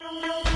Thank you.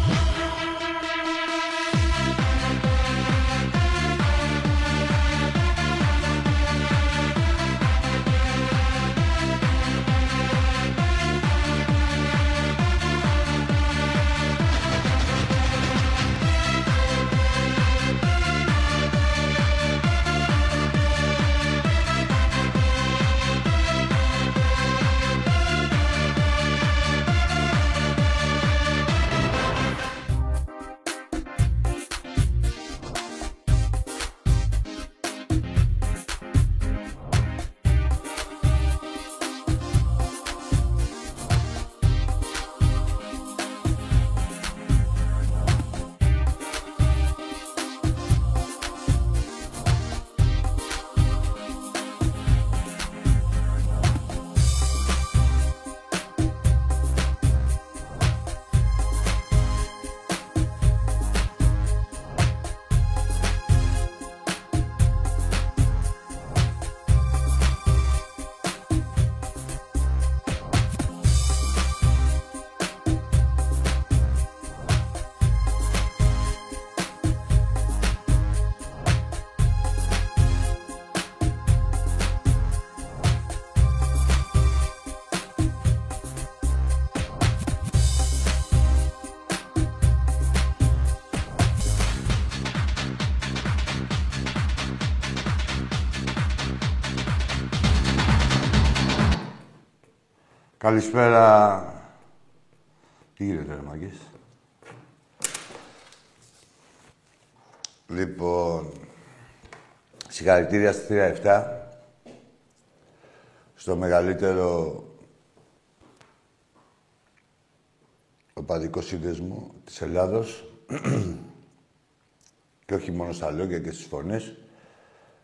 Καλησπέρα. Τι γίνεται, ρε μάγκες; Λοιπόν, συγχαρητήρια στη 3-7 στο μεγαλύτερο οπαδικό σύνδεσμο της Ελλάδος και όχι μόνο στα λόγια και στις φωνές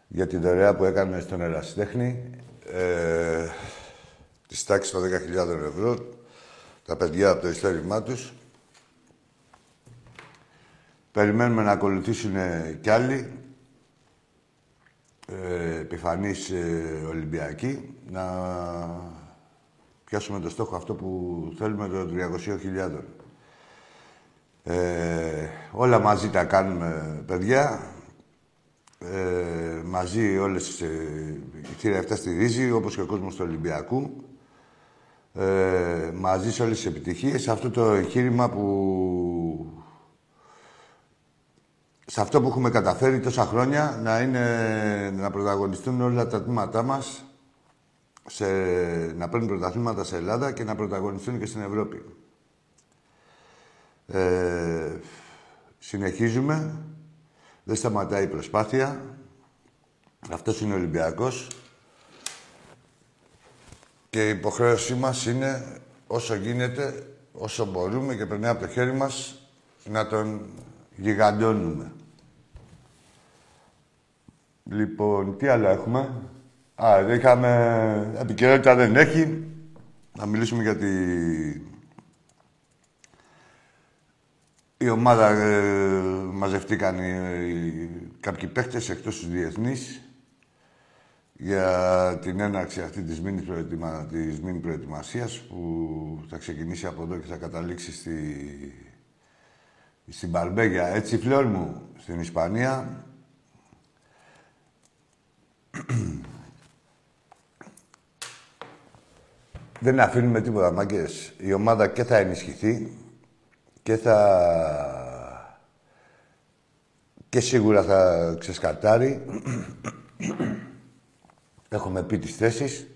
για την δωρεά που έκανε στον Ερασιτέχνη. Ε, της τάξης των 10.000 ευρώ, τα παιδιά από το ειστέρημά τους. Περιμένουμε να ακολουθήσουν κι άλλοι ε, επιφανείς ε, Ολυμπιακοί, να πιάσουμε το στόχο αυτό που θέλουμε των 300.000. Ε, όλα μαζί τα κάνουμε, παιδιά. Ε, μαζί όλες ε, η θύρα αυτά στηρίζει, όπως και ο κόσμος του Ολυμπιακού ε, μαζί σε όλες τις επιτυχίες, αυτό το εγχείρημα που... Σε αυτό που έχουμε καταφέρει τόσα χρόνια, να, είναι, να πρωταγωνιστούν όλα τα τμήματά μας, σε, να παίρνουν πρωταθλήματα σε Ελλάδα και να πρωταγωνιστούν και στην Ευρώπη. Ε, συνεχίζουμε. Δεν σταματάει η προσπάθεια. Αυτός είναι ο Ολυμπιακός. Και η υποχρέωσή μας είναι όσο γίνεται, όσο μπορούμε και περνάει από το χέρι μας, να τον γιγαντώνουμε. Λοιπόν, τι άλλο έχουμε; Α, εδώ είχαμε... Επικαιρότητα δεν έχει. Να μιλήσουμε για τη... Η ομάδα ε, μαζευτήκαν οι, κάποιοι παίχτες εκτός τους διεθνείς για την έναρξη αυτή της μήνυ, προετοιμα... της μήνυ προετοιμασίας που θα ξεκινήσει από εδώ και θα καταλήξει στη... στην Παρμπέγια. Έτσι, φλόρ μου, στην Ισπανία. Δεν αφήνουμε τίποτα, μάγκες. Η ομάδα και θα ενισχυθεί και θα... και σίγουρα θα ξεσκατάρει. Έχουμε πει τις θέσεις.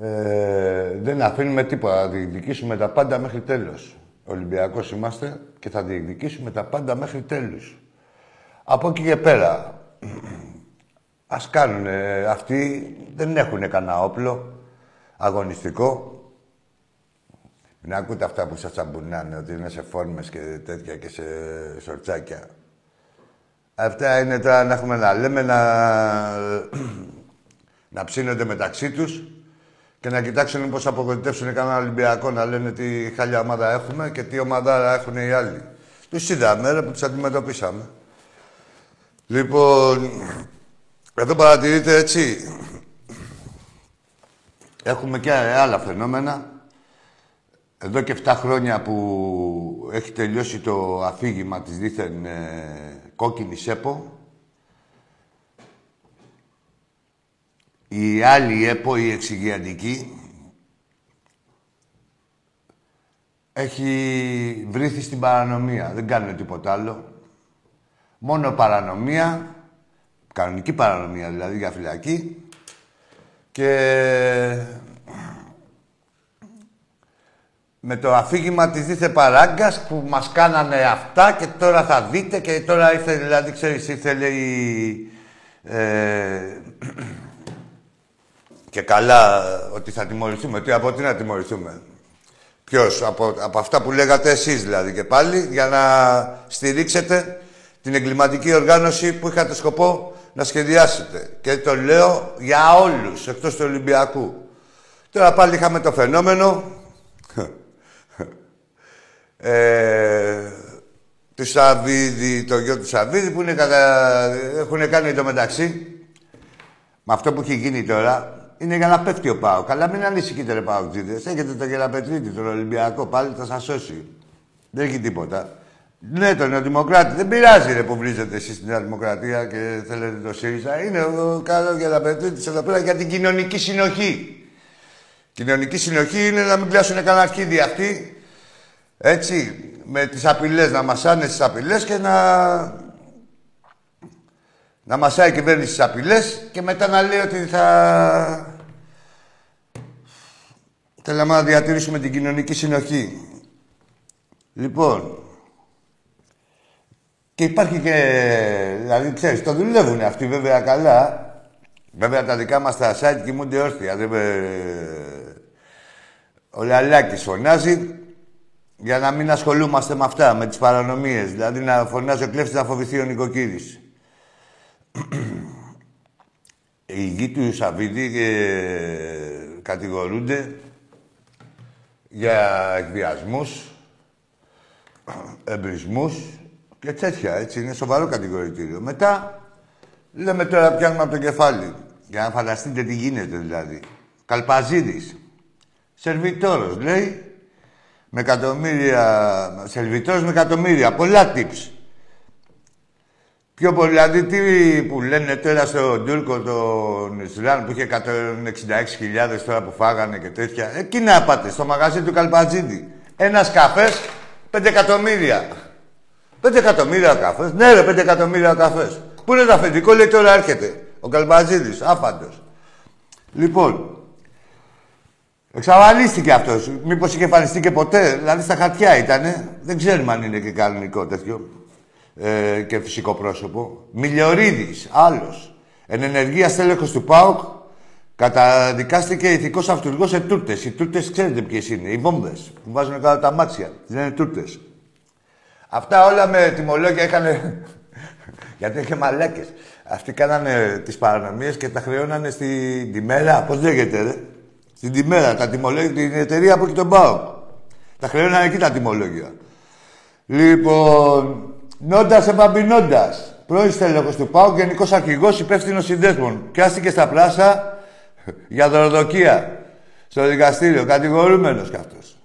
Ε, δεν αφήνουμε τίποτα. Θα διεκδικήσουμε τα πάντα μέχρι τέλος. Ολυμπιακός είμαστε και θα διεκδικήσουμε τα πάντα μέχρι τέλους. Από εκεί και πέρα, ας κάνουν αυτοί, δεν έχουν κανένα όπλο αγωνιστικό. Να ακούτε αυτά που σας αμπουνάνε, ότι είναι σε φόρμες και τέτοια και σε σορτσάκια. Αυτά είναι τώρα να έχουμε να λέμε, να να ψήνονται μεταξύ τους και να κοιτάξουν πώς απογοητεύσουν κανένα Ολυμπιακό, να λένε τι χάλια ομάδα έχουμε και τι ομάδα έχουν οι άλλοι. Τους είδαμε, ρε, που τους αντιμετωπίσαμε. Λοιπόν, εδώ παρατηρείτε έτσι. Έχουμε και άλλα φαινόμενα. εδώ και 7 χρόνια που έχει τελειώσει το αφήγημα της δίθεν ε, κόκκινης ΕΠΟ, η άλλη ΕΠΟ, η εξηγιαντική, έχει βρήθει στην παρανομία. Δεν κάνουν τίποτα άλλο. Μόνο παρανομία, κανονική παρανομία δηλαδή για φυλακή και με το αφήγημα της δίθε παράγκας που μας κάνανε αυτά και τώρα θα δείτε και τώρα ήρθε, δηλαδή, ξέρεις, ήθελε η... Ε, και καλά ότι θα τιμωρηθούμε. Τι, από τι να τιμωρηθούμε; Ποιος, από, από αυτά που λέγατε εσείς δηλαδή και πάλι, για να στηρίξετε την εγκληματική οργάνωση που είχατε σκοπό να σχεδιάσετε. Και το λέω για όλους, εκτός του Ολυμπιακού. Τώρα πάλι είχαμε το φαινόμενο ε, του Σαββίδη, το γιο του Σαββίδη, που είναι κατα... έχουν κάνει το μεταξύ. Με αυτό που έχει γίνει τώρα, είναι για να πέφτει ο Πάο. Καλά, μην ανησυχείτε, ρε Πάο Έχετε το Γεραπετρίτη, τον Ολυμπιακό, πάλι θα σας σώσει. Δεν έχει τίποτα. Ναι, τον Νεοδημοκράτη. Δεν πειράζει ρε, που βρίζετε εσείς στην Νέα Δημοκρατία και θέλετε το ΣΥΡΙΖΑ. Είναι ο καλό Γεραπετρίτη εδώ πέρα για την κοινωνική συνοχή. Κοινωνική συνοχή είναι να μην πιάσουν κανένα αρχίδι αυτοί έτσι, με τις απειλές, να μασάνε τις απειλές και να... Να μασάει η κυβέρνηση τις απειλές και μετά να λέει ότι θα... Θέλαμε να διατηρήσουμε την κοινωνική συνοχή. Λοιπόν, και υπάρχει και... Δηλαδή, ξέρεις, το δουλεύουν αυτοί βέβαια καλά. Βέβαια τα δικά μας τα site κοιμούνται όρθια. Ο Λαλάκης φωνάζει, για να μην ασχολούμαστε με αυτά, με τις παρανομίες. Δηλαδή να φωνάζει ο κλέφτης να φοβηθεί ο νοικοκύρης. Οι γη του Σαββίδη ε, κατηγορούνται για εκβιασμούς, εμπρισμούς και τέτοια, έτσι. Είναι σοβαρό κατηγορητήριο. Μετά, λέμε τώρα πιάνουμε από το κεφάλι. Για να φανταστείτε τι γίνεται δηλαδή. Καλπαζίδης. Σερβιτόρος, λέει, με εκατομμύρια, σερβιτόρος με εκατομμύρια, πολλά tips. Πιο πολύ, δηλαδή τι που λένε τώρα στον Τούρκο, τον Ισλάν που είχε 166.000 τώρα που φάγανε και τέτοια. Εκεί να πάτε, στο μαγαζί του Καλπατζίδη. Ένας καφές, 5 εκατομμύρια. 5 εκατομμύρια καφές. Ναι, ρε, 5 εκατομμύρια καφές. Πού είναι το αφεντικό, λέει τώρα έρχεται. Ο Καλπατζίδης, άφαντος. Λοιπόν, Εξαφανίστηκε αυτός. Μήπως είχε εμφανιστεί και ποτέ. Δηλαδή στα χαρτιά ήταν. Δεν ξέρουμε αν είναι και κανονικό τέτοιο. Ε, και φυσικό πρόσωπο. Μιλιορίδης, άλλος. Εν ενεργεία στέλεχος του ΠΑΟΚ καταδικάστηκε ηθικός αυτούργος σε τούρτες. Οι τούρτες ξέρετε ποιες είναι. Οι βόμβες που βάζουν κάτω τα μάτια. Δεν είναι τούρτες. Αυτά όλα με τιμολόγια έκανε. Γιατί είχε μαλάκες. Αυτοί κάνανε τις παρανομίες και τα χρεώνανε στην τη μέρα. Πώς λέγεται, ρε; Στην τιμέρα, τα τιμολόγια, την εταιρεία από εκεί τον πάω. Τα χρεώναν εκεί τα τιμολόγια. Λοιπόν, νόντας επαμπινώντας. Πρώην στέλεχος του ΠΑΟ, γενικός αρχηγός υπεύθυνος συνδέσμων. Πιάστηκε στα πλάσα για δωροδοκία. Στο δικαστήριο, κατηγορούμενος κι αυτός.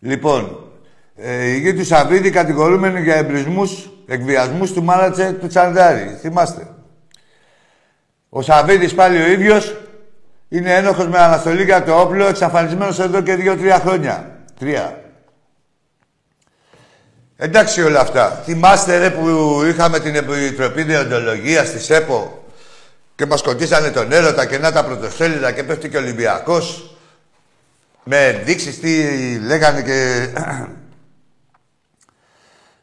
Λοιπόν, ε, η γη του Σαββίδη κατηγορούμενοι για εμπρισμούς, εκβιασμούς του μάνατσε του Τσανδάρη. Θυμάστε. Ο Σαββίδης πάλι ο ίδιος είναι ένοχος με αναστολή για το όπλο, εξαφανισμένος εδώ και δύο-τρία χρόνια. Τρία. Εντάξει όλα αυτά. Θυμάστε ρε που είχαμε την Επιτροπή Διοντολογίας στη ΣΕΠΟ και μας κοντήσανε τον έρωτα και να τα πρωτοσέλιδα και πέφτει και ο Ολυμπιακός με ενδείξεις τι λέγανε και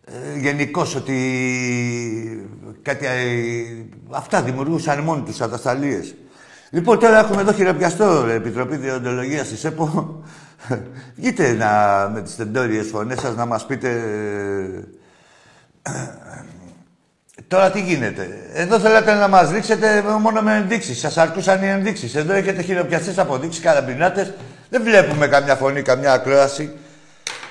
ε, γενικώς ότι κάτι, ε, αυτά δημιουργούσαν μόνοι τους ατασταλίες. Λοιπόν, τώρα έχουμε εδώ χειροπιαστό Επιτροπή Διοντολογίας της ΕΠΟ. Βγείτε να, με τις τεντόριες φωνές σας να μας πείτε... Τώρα τι γίνεται. Εδώ θέλατε να μας δείξετε μόνο με ενδείξεις. Σας αρκούσαν οι ενδείξεις. Εδώ έχετε χειροπιαστές αποδείξεις, καραμπινάτες. Δεν βλέπουμε καμιά φωνή, καμιά ακρόαση.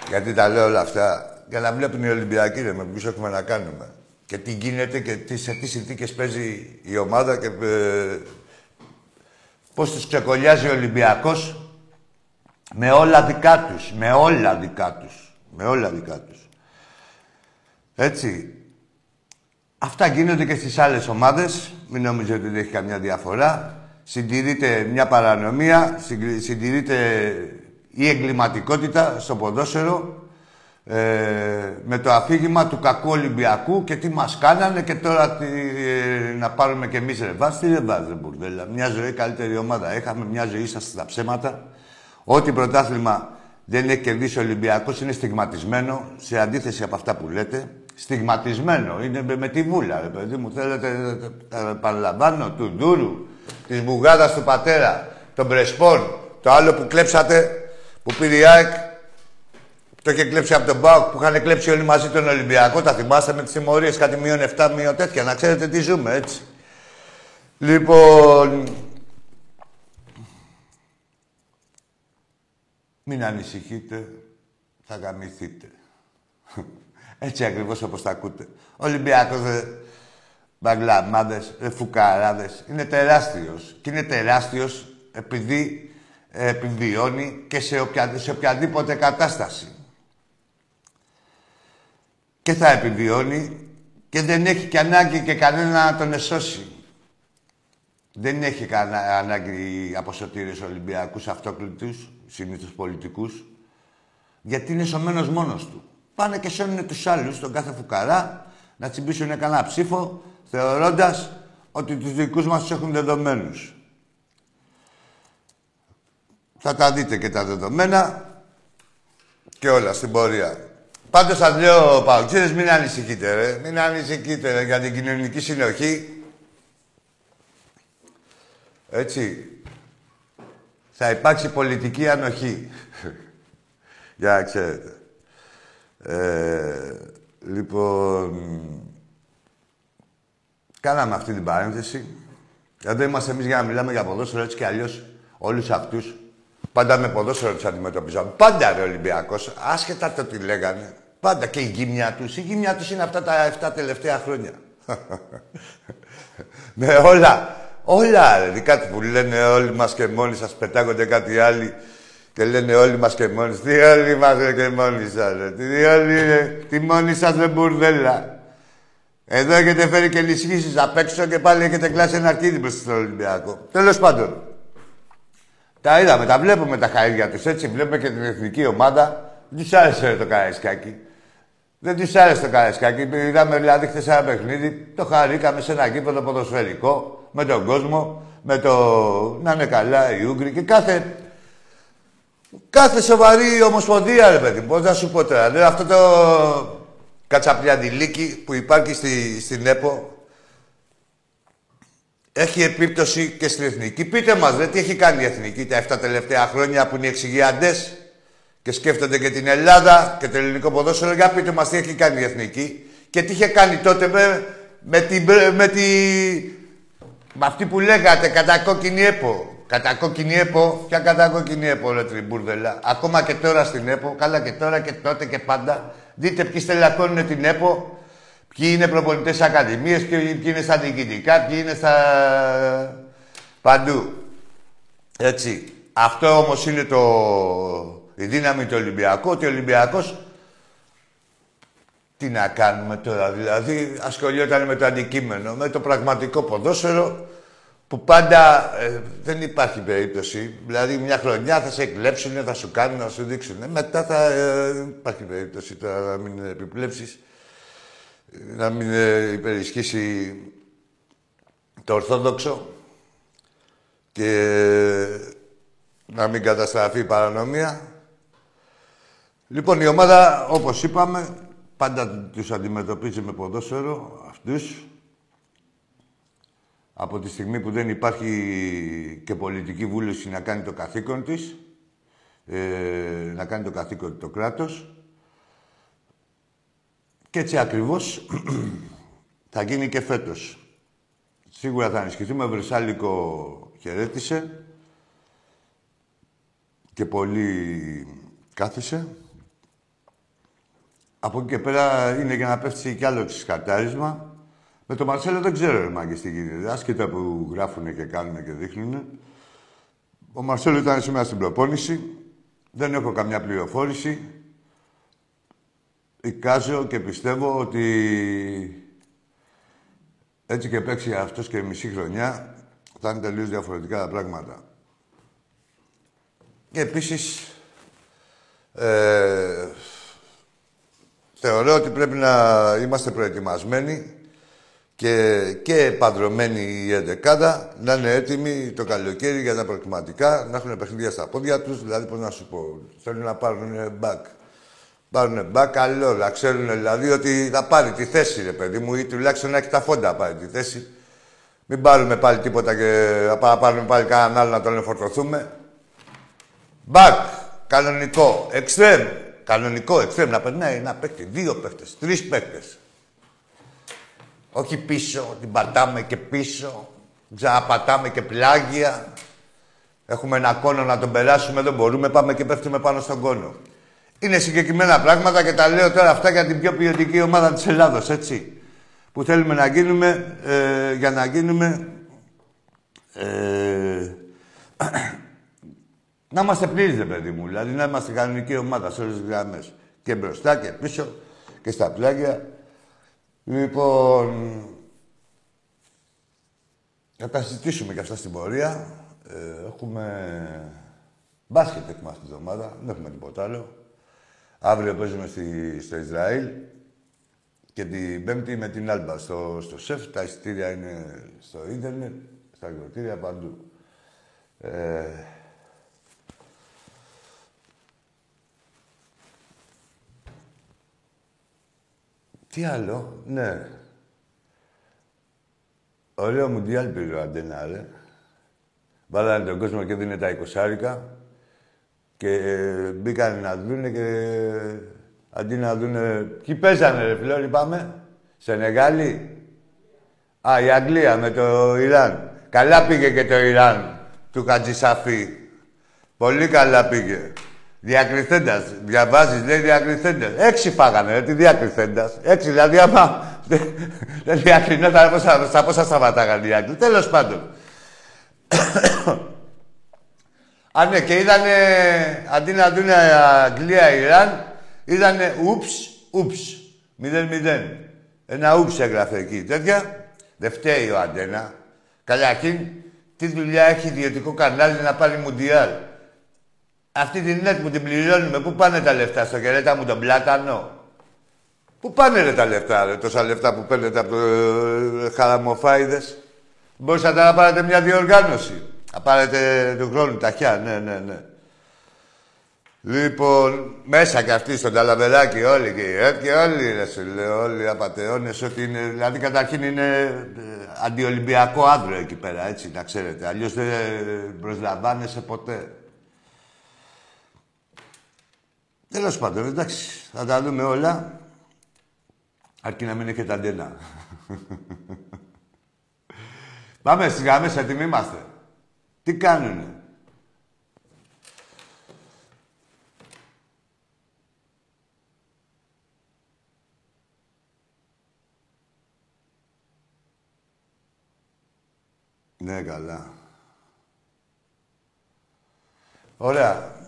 Γιατί τα λέω όλα αυτά. Για να βλέπουν οι Ολυμπιακοί, με ποιους έχουμε να κάνουμε. Και τι γίνεται και τι, σε τι συνθήκες παίζει η ομάδα και ε, πώς τους ξεκολλιάζει ο Ολυμπιακός Με όλα δικά τους. Με όλα δικά τους. Με όλα δικά τους. Έτσι. Αυτά γίνονται και στις άλλες ομάδες. Μην νομίζετε ότι δεν έχει καμιά διαφορά. Συντηρείται μια παρανομία, συντηρείται η εγκληματικότητα στο ποδόσφαιρο ε, με το αφήγημα του κακού Ολυμπιακού και τι μας κάνανε και τώρα τι, ε, να πάρουμε κι εμείς ρεβάς. Τι ρεβάς, ρε μπουρδέλα. Μια ζωή καλύτερη ομάδα. Έχαμε μια ζωή σας στα ψέματα. Ό,τι πρωτάθλημα δεν έχει κερδίσει ο Ολυμπιακός είναι στιγματισμένο σε αντίθεση από αυτά που λέτε. Στιγματισμένο. Είναι με, με τη βούλα, ρε παιδί μου. Θέλετε, ε, παραλαμβάνω, του Ντούρου, της Μπουγάδας του πατέρα, τον Μπρεσπόν, το άλλο που κλέψατε, που πήρε η ΑΕΚ, το είχε κλέψει από τον Μπάουκ που είχαν κλέψει όλοι μαζί τον Ολυμπιακό. Τα θυμάστε με τις τιμωρίες, κάτι μείον 7, μείον τέτοια. Να ξέρετε τι ζούμε, έτσι. Λοιπόν. Μην ανησυχείτε, θα γαμηθείτε. Έτσι ακριβώς όπως τα ακούτε. Ο Ολυμπιακός, δε, μπαγκλαμάδες, δε, φουκαράδες, είναι τεράστιος. Και είναι τεράστιος επειδή επιβιώνει και σε, οποια, σε οποιαδήποτε κατάσταση και θα επιβιώνει και δεν έχει και ανάγκη και κανένα να τον εσώσει. Δεν έχει κανένα ανάγκη από σωτήρες Ολυμπιακούς αυτόκλητους, συνήθως πολιτικούς, γιατί είναι σωμένος μόνος του. Πάνε και σώνουν τους άλλους, τον κάθε φουκαρά, να τσιμπήσουν κανένα ψήφο, θεωρώντας ότι τους δικούς μας τους έχουν δεδομένους. Θα τα δείτε και τα δεδομένα και όλα στην πορεία. Πάντως σας λέω, Παουξίδες, μην ανησυχείτε, ρε. Μην ανησυχείτε, ρε, για την κοινωνική συνοχή. Έτσι. Θα υπάρξει πολιτική ανοχή. για να ξέρετε. Ε, λοιπόν... Κάναμε αυτή την παρένθεση. Εδώ είμαστε εμείς για να μιλάμε για ποδόσφαιρο έτσι και αλλιώς όλους αυτούς Πάντα με ποδόσφαιρο τους αντιμετωπίζαμε. Πάντα ρε Ολυμπιακός, άσχετα το τι λέγανε. Πάντα και η γύμνια τους. Η γύμνια τους είναι αυτά τα 7 τελευταία χρόνια. με όλα, όλα ρε. Δικά που λένε όλοι μας και μόνοι σας, πετάγονται κάτι άλλοι και λένε όλοι μας και μόνοι Τι όλοι μας και μόνοι σας, ρε. Τι όλοι, ρε. Τι μόνοι σας, δεν μπουρδέλα. Εδώ έχετε φέρει και ενισχύσεις απ' έξω και πάλι έχετε κλάσει ένα αρχίδι προς τον Ολυμπιακό. Τέλος πάντων. Τα είδαμε, τα βλέπουμε τα χαίδια τους έτσι. Βλέπουμε και την εθνική ομάδα. Δεν τους άρεσε το Καραϊσκάκι. Δεν τους άρεσε το Καραϊσκάκι. Είδαμε δηλαδή χθες ένα παιχνίδι, το χαρήκαμε σε ένα γήπεδο ποδοσφαιρικό με τον κόσμο, με το να είναι καλά οι Ούγγροι και κάθε. Κάθε σοβαρή ομοσπονδία, ρε παιδί, πώς να σου πω τώρα. Δηλαδή αυτό το κατσαπλιαντιλίκι που υπάρχει στη, στην ΕΠΟ, έχει επίπτωση και στην εθνική. Πείτε μας, δε, τι έχει κάνει η εθνική τα 7 τελευταία χρόνια που είναι εξηγιαντές και σκέφτονται και την Ελλάδα και το ελληνικό ποδόσφαιρο. Για πείτε μας τι έχει κάνει η εθνική και τι είχε κάνει τότε με, με, την, με, τη, με αυτή που λέγατε κατά κόκκινη έπο. Κατά κόκκινη έπο, ποια κατά κόκκινη έπο, ρε τριμπούρδελα. Ακόμα και τώρα στην έπο, καλά και τώρα και τότε και πάντα. Δείτε ποιοι στελακώνουν την έπο Ποιοι είναι προπονητές ακαδημίες, ποιοι είναι στα διοικητικά, ποιοι είναι στα... παντού. Έτσι. Αυτό όμως είναι το... η δύναμη του Ολυμπιακού, ότι ο Ολυμπιακός τι να κάνουμε τώρα, δηλαδή ασχολιόταν με το αντικείμενο, με το πραγματικό ποδόσφαιρο, που πάντα ε, δεν υπάρχει περίπτωση. Δηλαδή μια χρονιά θα σε εκλέψουν, θα σου κάνουν, θα σου δείξουν. Μετά θα ε, υπάρχει περίπτωση τώρα να μην επιπλέψεις να μην ε, υπερισχύσει το Ορθόδοξο και να μην καταστραφεί η παρανομία. Λοιπόν, η ομάδα, όπως είπαμε, πάντα τους αντιμετωπίζει με ποδόσφαιρο αυτούς. Από τη στιγμή που δεν υπάρχει και πολιτική βούληση να κάνει το καθήκον της, ε, να κάνει το καθήκον το κράτος, και έτσι ακριβώς θα γίνει και φέτος. Σίγουρα θα ενισχυθούμε. Ο Βρυσάλικο χαιρέτησε και πολύ κάθισε. Από εκεί και πέρα είναι για να πέφτει κι άλλο ξυσκατάρισμα. Με τον Μαρσέλο δεν ξέρω, ρε μάγκες, τι γίνεται. Άσχετα που γράφουν και κάνουν και δείχνουν. Ο Μαρσέλο ήταν σήμερα στην προπόνηση. Δεν έχω καμιά πληροφόρηση. Εικάζω και πιστεύω ότι έτσι και παίξει αυτός και μισή χρονιά θα είναι τελείως διαφορετικά τα πράγματα. Και επίσης ε, θεωρώ ότι πρέπει να είμαστε προετοιμασμένοι και, και παντρωμένοι η εντεκάδα να είναι έτοιμοι το καλοκαίρι για τα προκριματικά, να έχουν παιχνίδια στα πόδια τους, δηλαδή πώς να σου πω, θέλουν να πάρουν back. Πάρουν μπακ, καλό, να ξέρουν δηλαδή ότι θα πάρει τη θέση, ρε παιδί μου, ή τουλάχιστον να έχει τα φόντα να πάρει τη θέση. Μην πάρουμε πάλι τίποτα και να πάρουμε πάλι κανέναν άλλο να τον εφορτωθούμε. Μπακ, κανονικό. Εξτρέμ, κανονικό εξτρέμ. Να περνάει ένα παίκτη, δύο παίκτες, τρεις παίκτες. Όχι πίσω, την πατάμε και πίσω. Ξαναπατάμε και πλάγια. Έχουμε ένα κόνο να τον περάσουμε, δεν μπορούμε, πάμε και πέφτουμε πάνω στον κόνο. Είναι συγκεκριμένα πράγματα και τα λέω τώρα αυτά για την πιο ποιοτική ομάδα της Ελλάδος, έτσι. Που θέλουμε να γίνουμε, ε, για να γίνουμε... Ε, να είμαστε πλήρες, παιδί μου. Δηλαδή, να είμαστε κανονική ομάδα σε όλες τις γραμμές. Και μπροστά και πίσω και στα πλάγια. Λοιπόν, θα τα συζητήσουμε και αυτά στην πορεία. Ε, έχουμε μπάσκετ έχουμε αυτή την εβδομάδα, δεν έχουμε τίποτα άλλο. Αύριο παίζουμε στη, στο Ισραήλ και την Πέμπτη με την Άλμπα στο, στο ΣΕΦ. Τα εισιτήρια είναι στο ίντερνετ, στα εκδοτήρια, παντού. Ε, τι άλλο, ναι. Ωραίο Μουντιάλ πήρε ο Αντένα, ρε. Βάλανε τον κόσμο και δίνει τα εικοσάρικα. Και μπήκαν να δούνε και αντί να δούνε... Ποιοι παίζανε ρε φίλε, όλοι πάμε. Σενεγάλη. Α, η Αγγλία με το Ιράν. Καλά πήγε και το Ιράν του Κατζησαφή. Πολύ καλά πήγε. Διακριθέντας. Διαβάζεις, λέει διακριθέντας. Έξι φάγανε, ρε, τι διακριθέντας. Έξι, δηλαδή άμα δεν διακρινόταν πόσα, πόσα σταματάγανε οι Άγγλοι. Τέλος πάντων. Α, ναι, και είδανε, αντί να δουν Αγγλία-Ιράν, είδανε ούψ, ούψ. Μηδέν, μηδέν. Ένα ούψ έγραφε εκεί. Τέτοια. Δεν φταίει ο Αντένα. Καταρχήν, τι δουλειά έχει ιδιωτικό κανάλι να πάρει Μουντιάλ; Αυτή την net που την πληρώνουμε, πού πάνε τα λεφτά, στο κερέτα μου τον πλάτανο; Πού πάνε ρε, τα λεφτά, ρε, τόσα λεφτά που παίρνετε από το ε, χαραμοφάιδες; Μπορούσατε να πάρετε μια διοργάνωση. Θα πάρετε του χρόνου ταχιά, ναι, ναι, ναι. Λοιπόν, μέσα κι αυτοί στον Ταλαβεράκι όλοι και, ε, και όλοι, ρε σου λέω, όλοι οι απαταιώνες, ότι είναι, δηλαδή καταρχήν είναι ε, αντιολυμπιακό άντρο εκεί πέρα, έτσι, να ξέρετε. Αλλιώς δεν προσλαμβάνεσαι ποτέ. Τέλος πάντων, εντάξει, θα τα δούμε όλα. Αρκεί να μην έχετε αντένα. Πάμε στις γραμμές, έτοιμοι είμαστε. Τι κάνουνε; Ναι, καλά. Ωραία.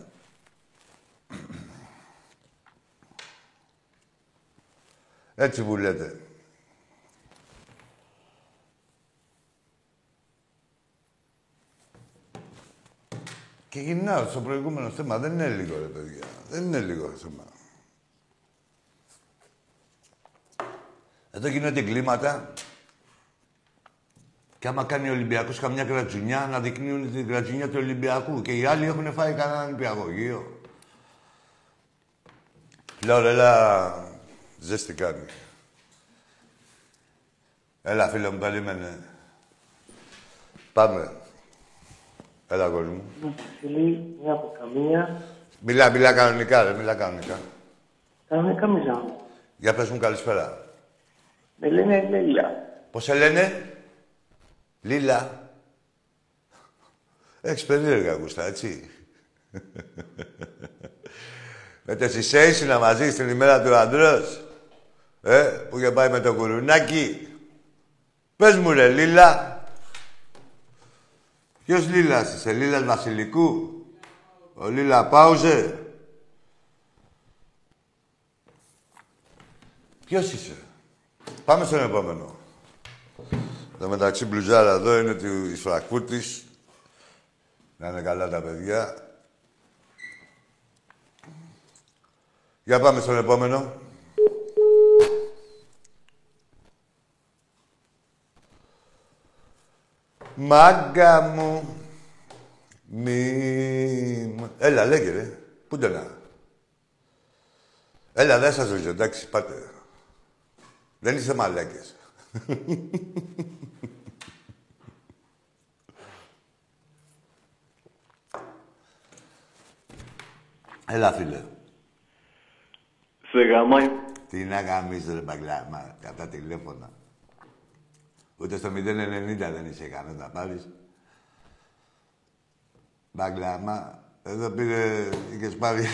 Έτσι που λέτε. Και γυρνάω στο προηγούμενο θέμα. Δεν είναι λίγο, ρε παιδιά. Δεν είναι λίγο το θέμα. Εδώ γίνονται κλίματα και άμα κάνει ο Ολυμπιακός καμιά κρατζουνιά, να δεικνύουν την κρατζουνιά του Ολυμπιακού. Και οι άλλοι έχουν φάει κανέναν Ολυμπιακογείο. Λέω, έλα, ζέστη κάνει. Έλα, φίλε μου, περίμενε. Πάμε. Έλα, κόρη μου. Φίλοι, μια από καμία. Μιλά, μιλά κανονικά, ρε, μιλά κανονικά. Κανονικά μιλάω. Για πες μου καλησπέρα. Με λένε Λέλα. Πώς σε λένε; Λίλα. Έχεις περίεργα γούστα, έτσι. με το να μαζί στην ημέρα του αντρός. Ε, που είχε πάει με το κουρουνάκι. Πες μου ρε Λίλα. Ποιος Λίλας είσαι, Λίλας Βασιλικού; Ο Λίλα Πάουζε. Ποιος είσαι; Πάμε στον επόμενο. Το μεταξύ μπλουζάρα εδώ είναι της Φραγκφούρτης. Να είναι καλά τα παιδιά. Για πάμε στον επόμενο. Μάγκα μου. Μη... Έλα, λέγε ρε. Πού το να. Έλα, δεν σας ρωτήσω, εντάξει, πάτε. Δεν είστε μαλάκες. Έλα, φίλε. Σε γαμάει. Τι να γαμίσεις, ρε μπαγκλάμα, κατά τηλέφωνα. Ούτε στο 090 δεν είσαι ικανός να πάρεις. Μπαγκλάμα, εδώ πήρε, είχες πάρει...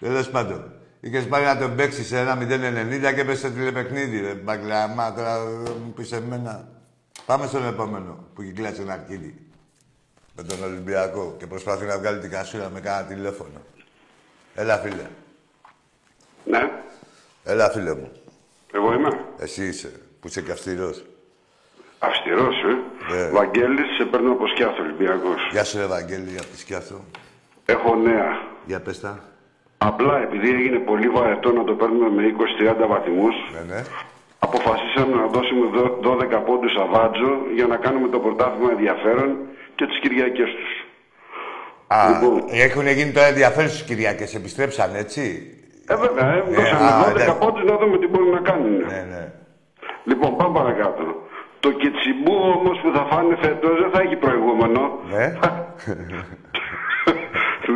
Τέλος πάντων. Είχες πάρει να τον παίξεις σε ένα 090 και έπεσε τηλεπαιχνίδι. Ρε μπαγκλάμα, τώρα μου πεις εμένα. Πάμε στον επόμενο που κυκλάζει ένα αρκίδι. Με τον Ολυμπιακό και προσπαθεί να βγάλει την κασούρα με κάνα τηλέφωνο. Έλα, φίλε. Ναι, Έλα, φίλε μου. εγώ είμαι. Εσύ είσαι, που είσαι και αυστηρός. Αυστηρός, ε. Ναι. Βαγγέλης, σε παίρνω από σκιάθο Ολυμπιακός. Γεια σου, Ευαγγέλη, από τη Σκιάθο. Έχω νέα. Για πες τα. Απλά επειδή έγινε πολύ βαρετό να το παίρνουμε με 20-30 βαθμούς, Ναι, ναι. αποφασίσαμε να δώσουμε δω- 12 πόντους αβάτζο για να κάνουμε το πρωτάθλημα ενδιαφέρον και τις Κυριακές τους. Α, Λοιπόν. έχουν γίνει τώρα ενδιαφέρον στις Κυριακές. Επιστρέψαν, έτσι; Ε, βέβαια, ε, α, δώσαμε 12 ναι. πόντους να δούμε τι μπορούν να κάνουν. Ναι, ναι. Λοιπόν, πάμε παρακάτω. Το κετσιμπού όμως που θα φάνε φέτος δεν θα έχει προηγούμενο. Ναι.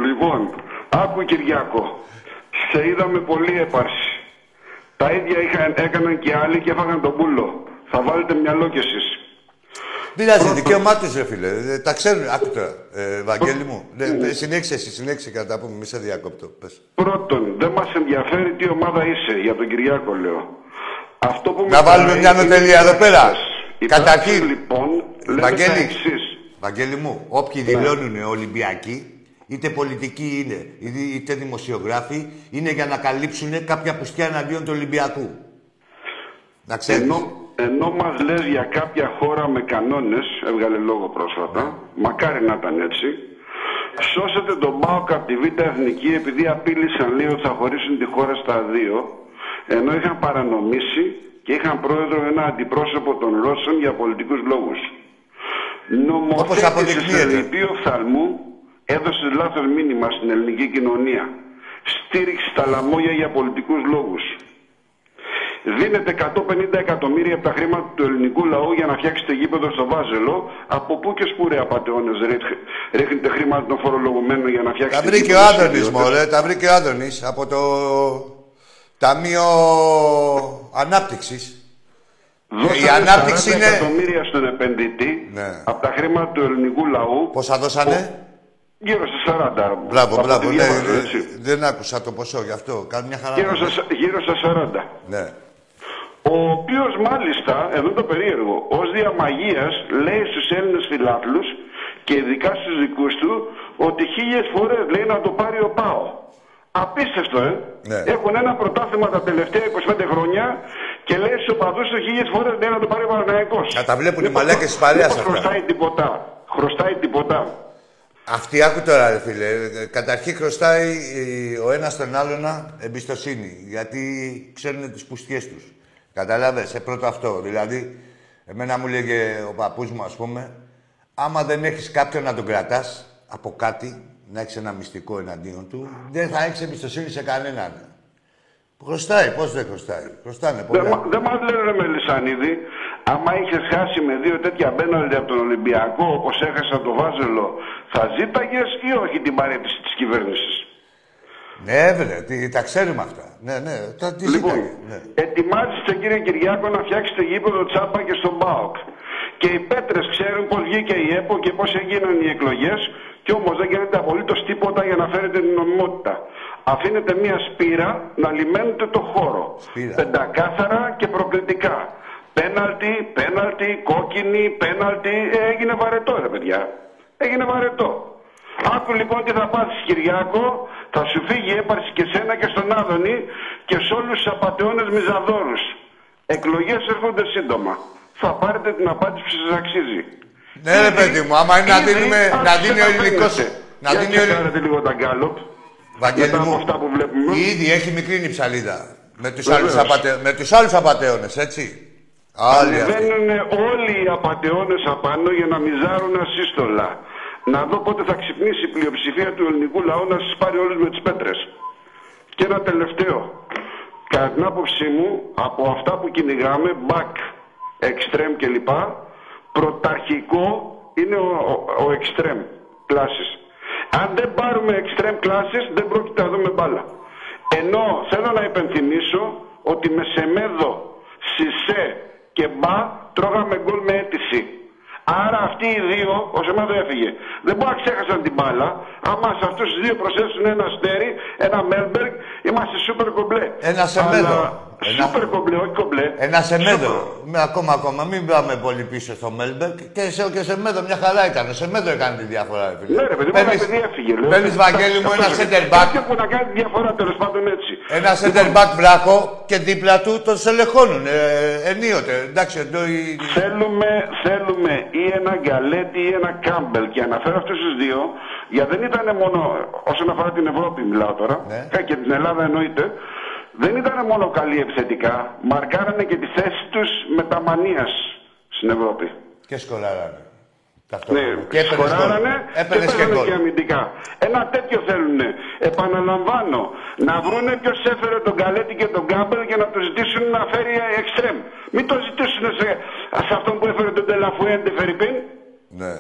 Λοιπόν, άκου Κυριάκο. Σε είδαμε πολύ έπαρση. Τα ίδια είχαν, έκαναν και άλλοι και έφαγαν τον πούλο. Θα βάλετε μυαλό κι εσείς. Πειράζει, δικαίωμά τους, ρε φίλε. Ε, τα ξέρουν. Άκου τώρα, ε, Βαγγέλη μου. Ναι, ε, συνέχισε εσύ, συνέχισε κατά πούμε. Μη σε διακόπτω. Πες. Πρώτον, δεν μας ενδιαφέρει τι ομάδα είσαι, για τον Κυριάκο λέω. Αυτό που Να με βάλουμε παραεί μια είναι νοτελεία οι εδώ πέρα. πράξεις. Οι Καταρχήν, πράξεις, λοιπόν, λένε τα Βαγγέλη, εξής. Βαγγέλη μου, όποιοι δηλώνουν Ολυμπιακοί, είτε πολιτικοί είναι, είτε- είτε δημοσιογράφοι, είναι για να καλύψουν κάποια πουστιά εναντίον του Ολυμπιακού. Να ξέρεις. Ενώ, ενώ μας λες για κάποια χώρα με κανόνες, έβγαλε λόγο πρόσφατα, μακάρι να ήταν έτσι, σώσετε τον Μπάουκ από τη Β' Εθνική επειδή απείλησαν λέει ότι θα χωρίσουν τη χώρα στα δύο, ενώ είχαν παρανομήσει και είχαν πρόεδρο ένα αντιπρόσωπο των Ρώσων για πολιτικούς λόγους. Νομοθέτης αποδεικνύεται. σε λυπή οφθαλμού έδωσε λάθος μήνυμα στην ελληνική κοινωνία. Στήριξη στα λαμόγια για πολιτικούς λόγους. Δίνετε 150 εκατομμύρια από τα χρήματα του ελληνικού λαού για να φτιάξετε γήπεδο στο Βάζελο. Από πού και σπου ρε απαταιώνες ρίχ- ρίχνετε χρήματα των φορολογουμένων για να Τα φτιάξετε βρήκε ο γήπεδο στους Άδωνης, ιδιώτες. μωρέ. Τα βρήκε ο Άδωνης από το Ταμείο Ανάπτυξης. Δώσατε Η ανάπτυξη 40 είναι- εκατομμύρια στον επενδυτή Ναι. από τα χρήματα του ελληνικού λαού. Πόσα δώσανε; Γύρω στα 40. Μπράβο, Από μπράβο. ό,τι Ναι, διάβαζα, ε, έτσι. δεν άκουσα το ποσό γι' αυτό. Κάνει μια χαρά. Γύρω στα, γύρω στα 40. Ναι. Ο οποίος μάλιστα, εδώ το περίεργο, ως διαμαγείας λέει στους Έλληνες φιλάθλους και ειδικά στους δικούς του ότι χίλιες φορές λέει να το πάρει ο Πάο. Απίστευτο, ε! Ναι. Έχουν ένα πρωτάθλημα τα τελευταία 25 χρόνια και λέει στους οπαδούς τους χίλιες φορές λέει να το πάρει ο Παναγιακό. Να τα βλέπουν οι μαλάκες της παρέας αυτά. Χρωστάει τίποτα. Χρωστάει τίποτα. Αυτή άκου τώρα, ρε φίλε. Ε, Καταρχήν χρωστάει ε, ο ένας τον άλλον εμπιστοσύνη. Γιατί ξέρουν τις πουστιές τους. Καταλάβες, σε πρώτο αυτό. Δηλαδή, εμένα μου λέγε ο παππούς μου, ας πούμε, άμα δεν έχεις κάποιον να τον κρατάς από κάτι, να έχεις ένα μυστικό εναντίον του, δεν θα έχεις εμπιστοσύνη σε κανέναν. Χρωστάει, πώς δεν χρωστάει. Χρωστάνε Δεν, πολλά. μα- δεν μας λένε ρε Μελισανίδη, άμα είχες χάσει με δύο τέτοια μπέναλτι από τον Ολυμπιακό όπως έχασα το Βάζελο, θα ζήταγες ή όχι την παρέτηση της κυβέρνησης; Ναι, βρε, τι- τα ξέρουμε αυτά. Ναι, ναι, τα τι Λοιπόν, ζήταγε, ναι. ετοιμάζεστε κύριε Κυριάκο να φτιάξετε γήπεδο τσάπα και στον ΠΑΟΚ. Και οι πέτρες ξέρουν πώς βγήκε η ΕΠΟ και πώς έγιναν οι εκλογές και όμως δεν γίνεται απολύτως τίποτα για να φέρετε την νομιμότητα. Αφήνετε μία σπήρα να λιμένετε το χώρο. Σπήρα. Πεντακάθαρα και προκλητικά. Πέναλτι, πέναλτι, κόκκινη, πέναλτι. Ε, έγινε βαρετό ρε παιδιά. Έγινε βαρετό. Άκου λοιπόν τι θα πάθεις Κυριάκο, θα σου φύγει η έπαρση και σένα και στον Άδωνη και σε όλους τους απαταιώνες μιζαδόρους. Εκλογές έρχονται σύντομα. Θα πάρετε την απάντηση που σας αξίζει. Ναι, ρε παιδί μου, άμα είναι να Ήδη δίνουμε, να άρχισε δίνει ο ελληνικός... φαίνεται. Να Για δίνει ο τσεκάρετε λίγο τα γκάλωπ. Βαγγέλη Μετά από μου, αυτά που βλέπουμε. ήδη έχει μικρύνει η ψαλίδα. Με τους, Βεβαίως. άλλους απατε... με τους άλλους απατεώνες, έτσι. Άλλοι αυτοί. Ανεβαίνουν όλοι οι απαταιώνες απάνω για να μιζάρουν ασύστολα. Να δω πότε θα ξυπνήσει η πλειοψηφία του ελληνικού λαού να σας πάρει όλους με τις πέτρες. Και ένα τελευταίο. Κατά την άποψή μου, από αυτά που κυνηγάμε, back, extreme κλπ, πρωταρχικό είναι ο, ο, ο extreme classes. Αν δεν πάρουμε extreme classes, δεν πρόκειται να δούμε μπάλα. Ενώ θέλω να υπενθυμίσω ότι με Σεμέδο, Σισέ και Μπα τρώγαμε γκολ με αίτηση. Άρα αυτοί οι δύο, ο Σεμέδο έφυγε. Δεν μπορώ να ξέχασαν την μπάλα. Άμα σε αυτούς τους δύο προσθέσουν ένα αστέρι, ένα Μέλμπεργκ, είμαστε σούπερ κομπλέ. Ένα Σεμέδο. Αλλά Ένα- Σούπερ κομπλέ, όχι κομπλέ. Ένα Σεμέδο. Σούπερ. Με, ακόμα, ακόμα. Μην πάμε πολύ πίσω στο Μέλμπεργκ. Και σε και Σεμέδο μια χαρά ήταν. Ο Σεμέδο έκανε τη διαφορά, ρε φίλε. Ναι, ρε παιδί μου, ένα παιδί έφυγε. λέω. Παίρνεις, Βαγγέλη μου, ένα Αυτό center είναι. back. Κάποιο που να κάνει τη διαφορά, τέλος πάντων έτσι. Ένα center back βράχο και δίπλα του τον σελεχώνουν. Ε, ενίοτε. Εντάξει, εδώ η... Θέλουμε, θέλουμε ή ένα γκαλέτι ή ένα κάμπελ. Και αναφέρω αυτούς τους δύο, γιατί δεν ήταν μόνο όσον αφορά την Ευρώπη, μιλάω τώρα, Ναι. ε, και την Ελλάδα εννοείται, δεν ήταν μόνο καλοί επιθετικά. Μαρκάρανε και τη θέση τους με τα μανίας στην Ευρώπη. Και σκοράρανε. Ναι, Ταυτόχρονα. και έπαιρνες γκολ. σκοράρανε και Έπαιρνες και παίζανε γκολ. και αμυντικά. Ένα τέτοιο θέλουν. Επαναλαμβάνω, να βρούνε ποιος έφερε τον Καλέτη και τον Γκάμπελ και να τους ζητήσουν να φέρει εξτρέμ. Μην το ζητήσουν σε, σε αυτόν που έφερε τον Τελαφουέντε Φερρυπίν. Ναι.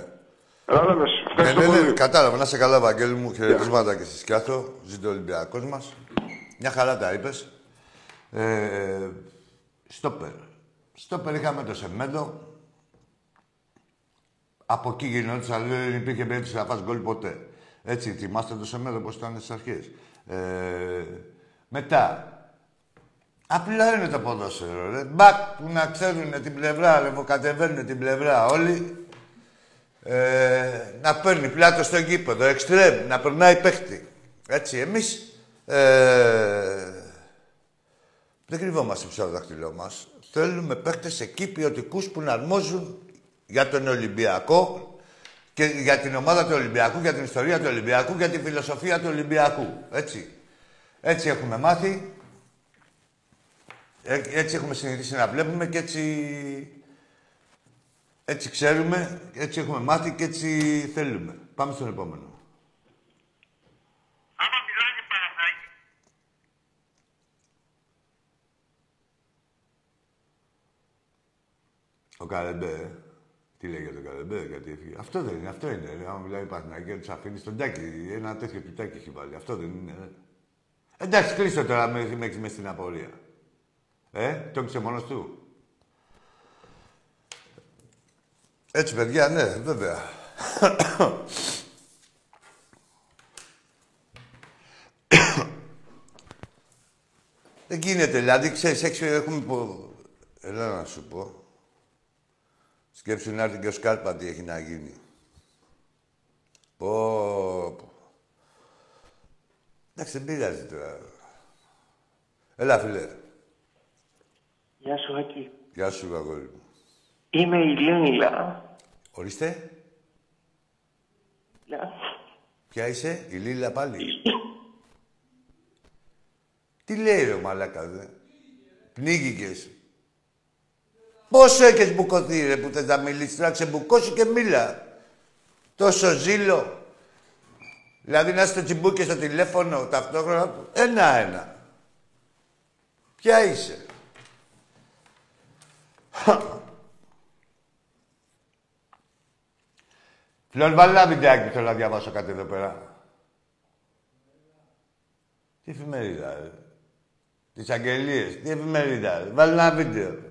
Κατάλαβες. Ναι, Ευχαριστώ ναι, ναι, πολύ. κατάλαβα. Να σε καλά, Βαγγέλη μου. Χαιρετίσματα και στη Σκιάθο. Ζήτω ο Ολυμπιακός μας. Μια χαρά τα είπες. Ε, στόπερ. Στόπερ είχαμε το Σεμέντο. Από εκεί γινόταν, δεν υπήρχε περίπτωση να φας γκολ ποτέ. Έτσι, θυμάστε το Σεμέντο πώς ήταν στις αρχές. Ε, μετά, Απλά είναι το ποδόσφαιρο, ρε. Μπακ που να ξέρουν την πλευρά, λεβοκατεβαίνουν την πλευρά όλοι. Ε, να παίρνει πλάτος στο γήπεδο, εξτρέμ, να περνάει παίχτη. Έτσι, εμείς ε, δεν κρυβόμαστε πίσω από το δάχτυλό μας. Θέλουμε παίχτες εκεί ποιοτικούς που να αρμόζουν για τον Ολυμπιακό και για την ομάδα του Ολυμπιακού, για την ιστορία του Ολυμπιακού, για τη φιλοσοφία του Ολυμπιακού. Έτσι. Έτσι έχουμε μάθει. Ε, έτσι έχουμε συνηθίσει να βλέπουμε και έτσι... Έτσι ξέρουμε, έτσι έχουμε μάθει και έτσι θέλουμε. Πάμε στον επόμενο. Ο Καρεμπέ, ε. τι λέει για τον Καρεμπέ, γιατί έφυγε. Αυτό δεν είναι, αυτό είναι. Ρε. Άμα μιλάει Παναγία, τους αφήνει στον τάκι. Ένα τέτοιο πιτάκι έχει βάλει. Αυτό δεν είναι. Ρε. Εντάξει, κλείστο τώρα με, με, με στην απορία. Ε, το έκλεισε μόνος του; Έτσι, παιδιά, ναι, βέβαια. Δεν γίνεται, δηλαδή, ξέρεις, έξω έχουμε πω... Έλα να σου πω. Σκέψου να έρθει και ο Σκάλπα τι έχει να γίνει. Πω, πω. Εντάξει, δεν πειράζει τώρα. Έλα, φίλε. Γεια σου, Άκη. Γεια σου, αγόρι μου. Είμαι η Λένιλα. Ορίστε, Λα. ποια είσαι, η Λίλα πάλι; Τι λέει ρε μαλάκα, δε. Πνίγηκες. Πόσο έχεις μπουκωθεί ρε που θες να μιλήσεις, να ξεμπουκώσει και μίλα. Τόσο ζήλο. Δηλαδή να είσαι στο τσιμπούκι στο τηλέφωνο ταυτόχρονα. Ένα-ένα. Ποια είσαι. Φλόρ, βάλε ένα βιντεάκι που θέλω να διαβάσω κάτι εδώ πέρα. Τι εφημερίδα, ρε. Τις αγγελίες. Τι εφημερίδα, ρε. Βάλε ένα βίντεο.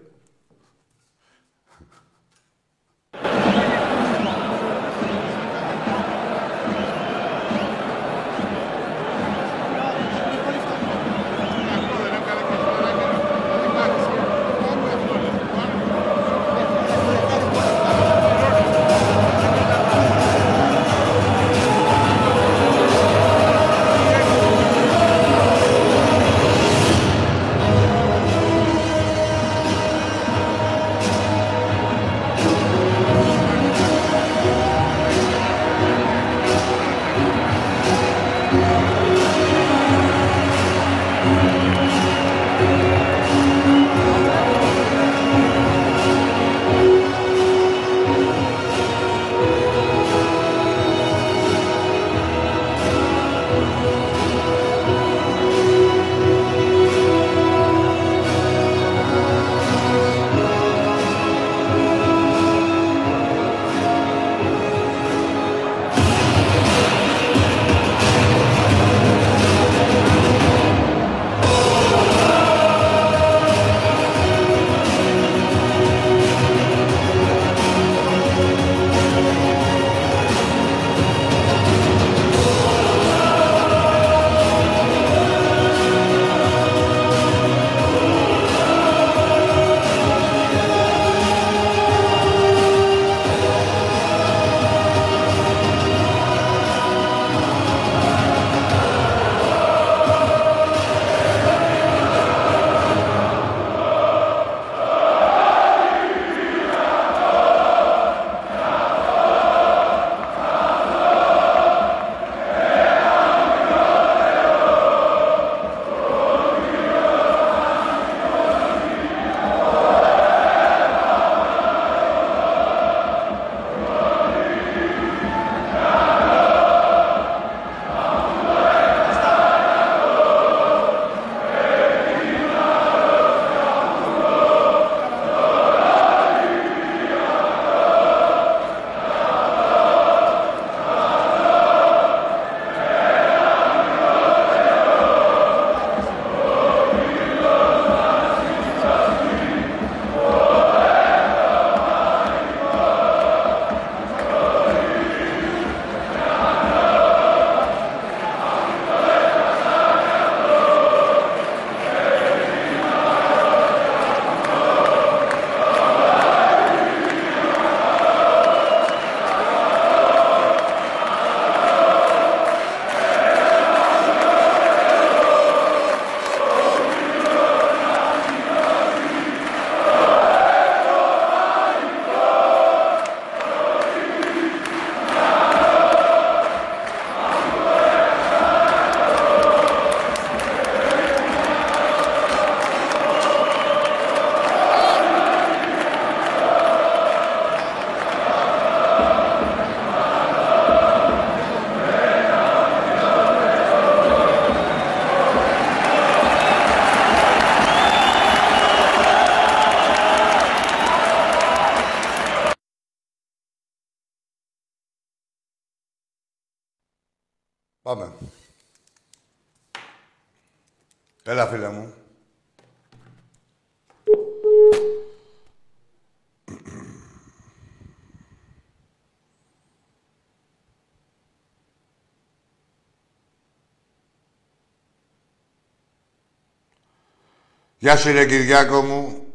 Γεια σου ρε Κυριάκο μου,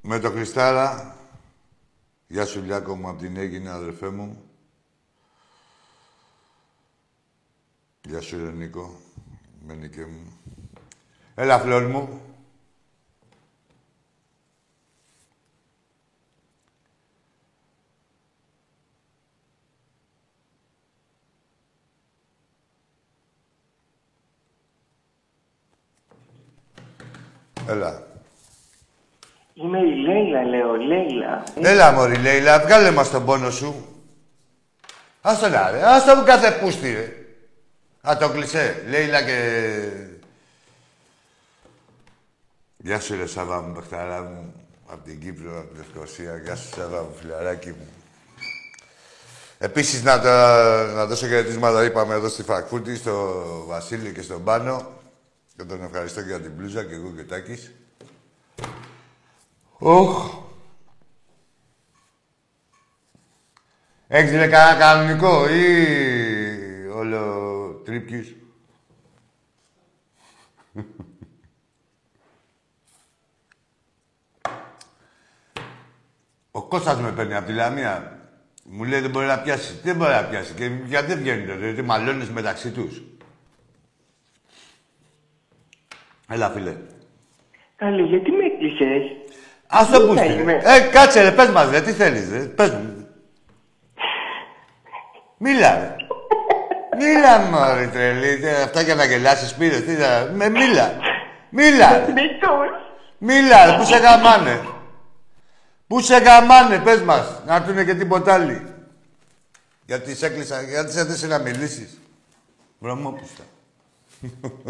με το Χριστάρα. Γεια σου Λιάκο μου, από την Έγινα, αδερφέ μου. Γεια σου ρε Νίκο, με νικέ μου. Έλα φλόρ μου. Έλα. Είμαι η Λέιλα, λέω, Λέιλα. Έλα, μωρή, Λέιλα, βγάλε μας τον πόνο σου. Ας το να, ρε. Ας το μου κάθε πούστη, ρε. Α, το κλεισέ. Λέιλα και... Γεια σου, ρε Σάβα μου, παιχταρά μου. Απ' την Κύπρο, απ' την Λευκοσία. Γεια σου, Σάβα μου, φιλαράκι μου. Επίσης, να, τα, να δώσω χαιρετίσματα, είπαμε εδώ στη Φακφούτη, στο Βασίλη και στον Πάνο. Και τον ευχαριστώ και για την μπλούζα και εγώ και ο Τάκης. Οχ. Έχεις ρε κανένα κανονικό ή όλο τρίπκης; Ο Κώστας με παίρνει από τη Λαμία. Μου λέει δεν μπορεί να πιάσει. Δεν μπορεί να πιάσει. Και γιατί δεν βγαίνει τότε, γιατί μαλώνεις μεταξύ τους. Έλα, φίλε. Καλή, γιατί με έκλεισες; Ας το Δεν πούστη. θα είμαι. Ε, κάτσε ρε, πες μας ρε, τι θέλεις ρε, πες μου. Μίλα ρε. Μίλα μωρή τρελή, τι, αυτά για να γελάσεις πήρες, τι θα... Με μίλα. Μίλα ρε. Ναι, τώρα. Μίλα ρε, πού σε γαμάνε. Πού σε γαμάνε, πες μας, να έρθουνε και τίποτα άλλοι. Γιατί σε έκλεισα, γιατί σε θέσει να μιλήσεις. Βρωμόπουστα.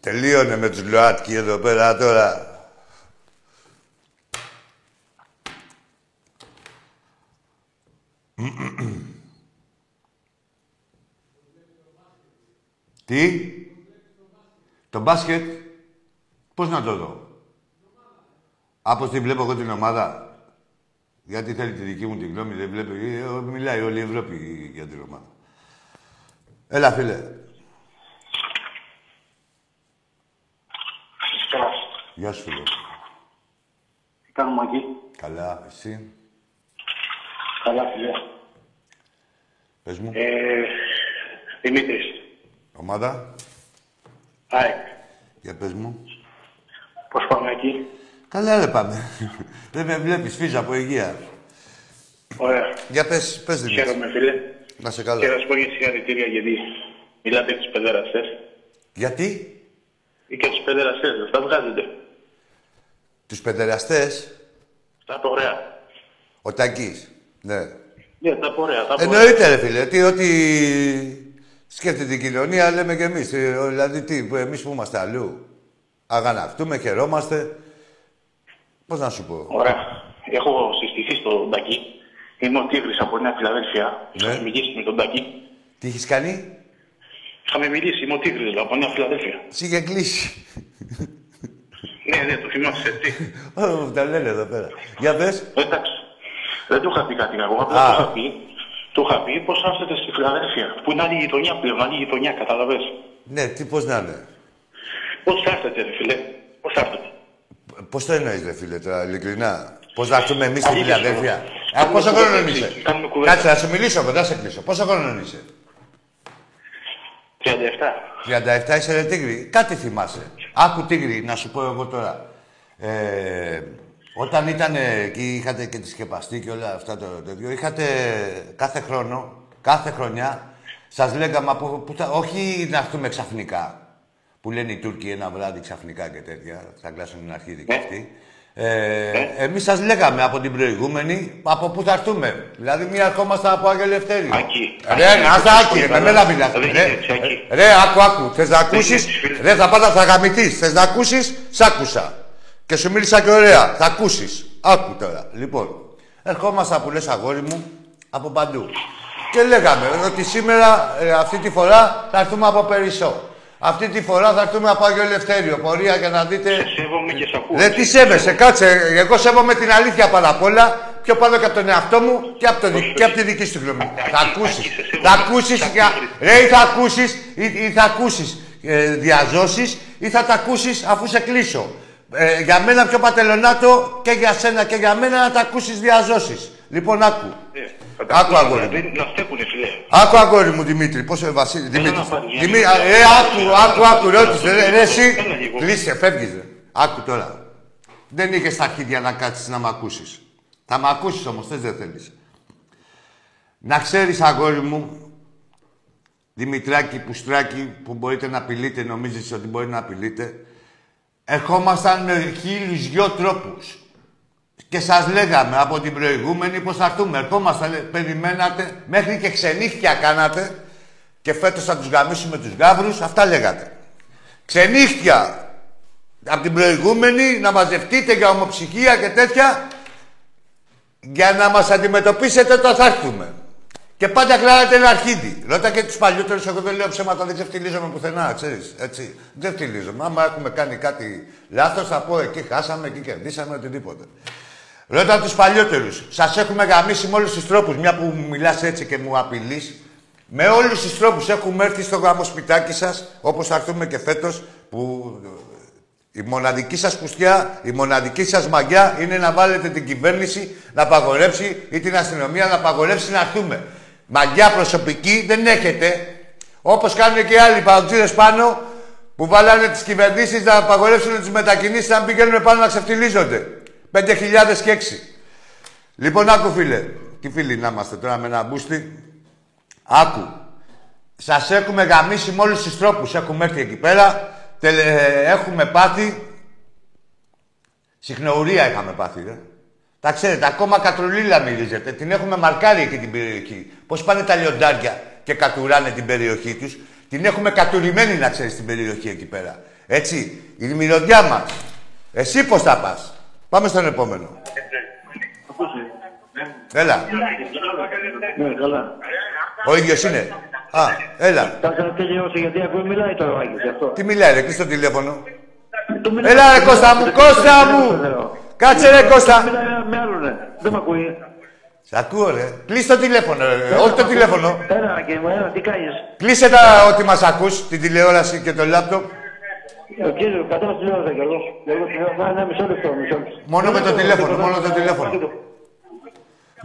Τελείωνε με τους ΛΟΑΤΚΙ εδώ πέρα τώρα. Τι; Το μπάσκετ. Πώς να το δω; Από την βλέπω εγώ την ομάδα. Γιατί θέλει τη δική μου την γνώμη, δεν βλέπει. Ε, Μιλάει όλη η Ευρώπη για την ομάδα. Έλα, φίλε. Καλησπέρα. Γεια σου, φίλε. Τι κάνουμε εκεί; Καλά, εσύ; Καλά, φίλε. Πες μου. Ε, Δημήτρης. Ομάδα. ΑΕΚ. Για πες μου. Πώς πάμε εκεί; Καλά, ρε πάμε. δεν με βλέπεις, φύζα από υγεία. Ωραία. Για πες, πες Δημήτρη. Χαίρομαι, φίλε. Να σε Και να καλά. σου πω και συγχαρητήρια γιατί μιλάτε για τους παιδεραστές. Γιατί; Ή και τους παιδεραστές, δεν τα βγάζετε. τους παιδεραστές, Τα πω ωραία. ο Τακής. Ναι. Ναι, τα πω ωραία. Τα πω ωραία. Εννοείται, ρε φίλε, τι, ότι σκέφτεται η κοινωνία, λέμε κι εμείς. Ε, Δηλαδή, τι, που εμείς που είμαστε αλλού. Αγανακτούμε, χαιρόμαστε. Πώς να σου πω; Ωραία. Έχω συστηθεί στον Τακί. Είμαι ο Τίγρης από Νέα Φιλαδέλφια. Ναι. Είχαμε μιλήσει με τον Τακί. Τι έχεις κάνει, Είχαμε μιλήσει, είμαι ο Τίγρης δηλαδή, από Νέα Φιλαδέλφια. σ' είχες κλείσει. Ναι, ναι, το θυμάσαι, έτσι. Ω, Τα λένε εδώ πέρα. Για πες. Εντάξει. Δεν του είχα πει κάτι κακό. Απλά Α. του είχα πει, του είχα πει πώς έρθετε στη Φιλαδέλφια. Που είναι άλλη γειτονιά πλέον, άλλη γειτονιά, κατάλαβες. Ναι, τι πώς να είναι; Πώς θα έρθετε, ρε φιλέ. Πώς θα έρθετε. Πώς το εννοείς, ρε φίλε, τώρα, ειλικρινά; Πώς να έρθουμε εμείς στη Αλήθεια σου Φιλαδέλφια; λέω. Α, Κάνουμε πόσο κουβέντα, χρόνο έτσι. είσαι; Κάνουμε κουβέντα. Κάτσε, να σου μιλήσω εγώ, δεν σε κλείσω. Πόσο χρόνο είσαι; 37. 37 είσαι ρε τίγρη; Κάτι θυμάσαι. Άκου τίγρη, να σου πω εγώ τώρα. Ε, όταν ήταν εκεί, είχατε και τη σκεπαστή και όλα αυτά το τέτοιο, είχατε κάθε χρόνο, κάθε χρονιά, σας λέγαμε από πού θα, όχι να έρθουμε ξαφνικά, που λένε οι Τούρκοι ένα βράδυ ξαφνικά και τέτοια, θα κλάσουν την αρχή και Ναι. αυτοί. Ε, Εμείς σας λέγαμε από την προηγούμενη από πού θα έρθουμε. Δηλαδή, μία ερχόμαστε από Άγιο Ελευθέριο. Ακή. Ρε, Ακή. να στα άκη, ρε, με Καλά. μένα μιλάς. Δεν Ρε, γίνεται έτσι, Ακή. ρε, άκου, άκου. Θες να ακούσεις, γίνεται, φίλε. ρε, θα πάτα, θα γαμηθείς. Θες να ακούσεις, σ' άκουσα. Και σου μίλησα και ωραία. Θα ακούσεις. Άκου τώρα. Λοιπόν, ερχόμαστε που λες αγόρι μου, από παντού. Και λέγαμε ότι σήμερα, ε, αυτή τη φορά, θα έρθουμε από Περισσό. Αυτή τη φορά θα έρθουμε από Άγιο Ελευθέριο. Πορεία για να δείτε. Σε σέβομαι και σε ακούω. Δεν τι σέβεσαι, κάτσε. Εγώ σέβομαι την αλήθεια πάνω απ' όλα. Πιο πάνω και από τον εαυτό μου και από, το, δι- και από τη δική σου γνώμη. Θα ακούσεις. Τάκη, σε σέβομαι. Θα ακούσεις. Τάκη, Ρε, ή θα ακούσεις ή, ή θα ακούσεις ε, διαζώσεις ή θα τα ακούσεις αφού σε κλείσω. Ε, για μένα πιο πατελονάτο και για σένα και για μένα να τα ακούσεις διαζώσεις. Λοιπόν, άκου. Ε, θα τα Άκου, ακούω, αγόρι μου. δηλαδή, Να στέκουνε, φίλε. Άκου αγόρι μου Δημήτρη, πώς είναι Βασίλη, Δημήτρη. να πάρει, Δημήτρη, για να- ε, άκου, άκου, άκου, ρώτησε, ρε, ρε, εσύ. Έλα λίγο. Κλείσε, φεύγεις, ρε. Άκου τώρα. Δεν είχες τα αρχίδια να κάτσεις να μ' ακούσεις. Θα μ' ακούσεις όμως, θες δεν θέλεις. Να ξέρεις αγόρι μου, Δημητράκη, Πουστράκη, που μπορείτε να απειλείτε, νομίζεις ότι μπορεί να απειλείτε, ερχόμασταν με χίλιους δυο τρόπους. Και σας λέγαμε από την προηγούμενη πως θα έρθουμε. Ερχόμασταν, λέ- περιμένατε, μέχρι και ξενύχτια κάνατε και φέτος θα τους γαμίσουμε τους γάβρους, αυτά λέγατε. Ξενύχτια από την προηγούμενη να μαζευτείτε για ομοψυχία και τέτοια για να μας αντιμετωπίσετε όταν θα έρθουμε. Και πάντα κλάρατε ένα αρχίδι. Ρώτα και τους παλιότερους, εγώ δεν λέω ψέματα, δεν ξεφτυλίζομαι πουθενά, ξέρεις. Έτσι. Δεν ξεφτυλίζομαι. Άμα έχουμε κάνει κάτι λάθος, θα πω εκεί χάσαμε, εκεί κερδίσαμε, οτιδήποτε. Ρώτα τους παλιότερους. Σας έχουμε γαμίσει με όλους τους τρόπους. Μια που μου μιλάς έτσι και μου απειλείς. Με όλους τους τρόπους έχουμε έρθει στο γάμο σπιτάκι σας, όπως θα έρθουμε και φέτος, που η μοναδική σας πουστιά, η μοναδική σας μαγιά είναι να βάλετε την κυβέρνηση να απαγορεύσει ή την αστυνομία να απαγορεύσει να έρθουμε. Μαγιά προσωπική δεν έχετε. Όπως κάνουν και οι άλλοι παουτζίδες πάνω που βάλανε τις κυβερνήσεις να απαγορεύσουν τις μετακινήσεις να πηγαίνουν πάνω να ξεφτυλίζονται. 5.000 και 6. Λοιπόν, άκου φίλε. Τι φίλοι να είμαστε τώρα με ένα μπούστι. Άκου. Σας έχουμε γαμίσει με όλους τους τρόπους. Έχουμε έρθει εκεί πέρα. τελε- ε, έχουμε πάθει. Συχνεουρία είχαμε πάθει, ρε. Τα ξέρετε, ακόμα κατρουλίλα μυρίζετε. Την έχουμε μαρκάρει εκεί την περιοχή. Πώς πάνε τα λιοντάρια και κατουράνε την περιοχή τους. Την έχουμε κατουρημένη, να ξέρεις, την περιοχή εκεί πέρα. Έτσι, η μυρωδιά μας. Εσύ πώς θα πας. Πάμε στον επόμενο. Έλα. Ναι, καλά. Ο ίδιος είναι. Α, έλα. Θα ήθελα να τελειώσει γιατί ακούω μιλάει τώρα ο Άγιος γι' αυτό. Τι μιλάει, ρε, κλείς το τηλέφωνο. Του μιλάει- Έλα, ρε, Κώστα μου, Κώστα μου. Κάτσε, ρε, Κώστα. Μιλάει με άλλον, ρε. Δεν με ακούει. Σ' ακούω, ρε. Κλείς το τηλέφωνο, ρε. Όχι το τηλέφωνο. Έλα, και μου, έλα, τι κάνεις; Κλείσε τα ότι μας ακούς, την τηλεόραση και το λάπτοπ. Ο κύριος, κατάλαβα τηλεόραση κι εγώ. Εγώ τηλεόραση, ναι, μισό λεπτό, μισό λεπτό. Μόνο με το τηλέφωνο, μόνο το τηλέφωνο.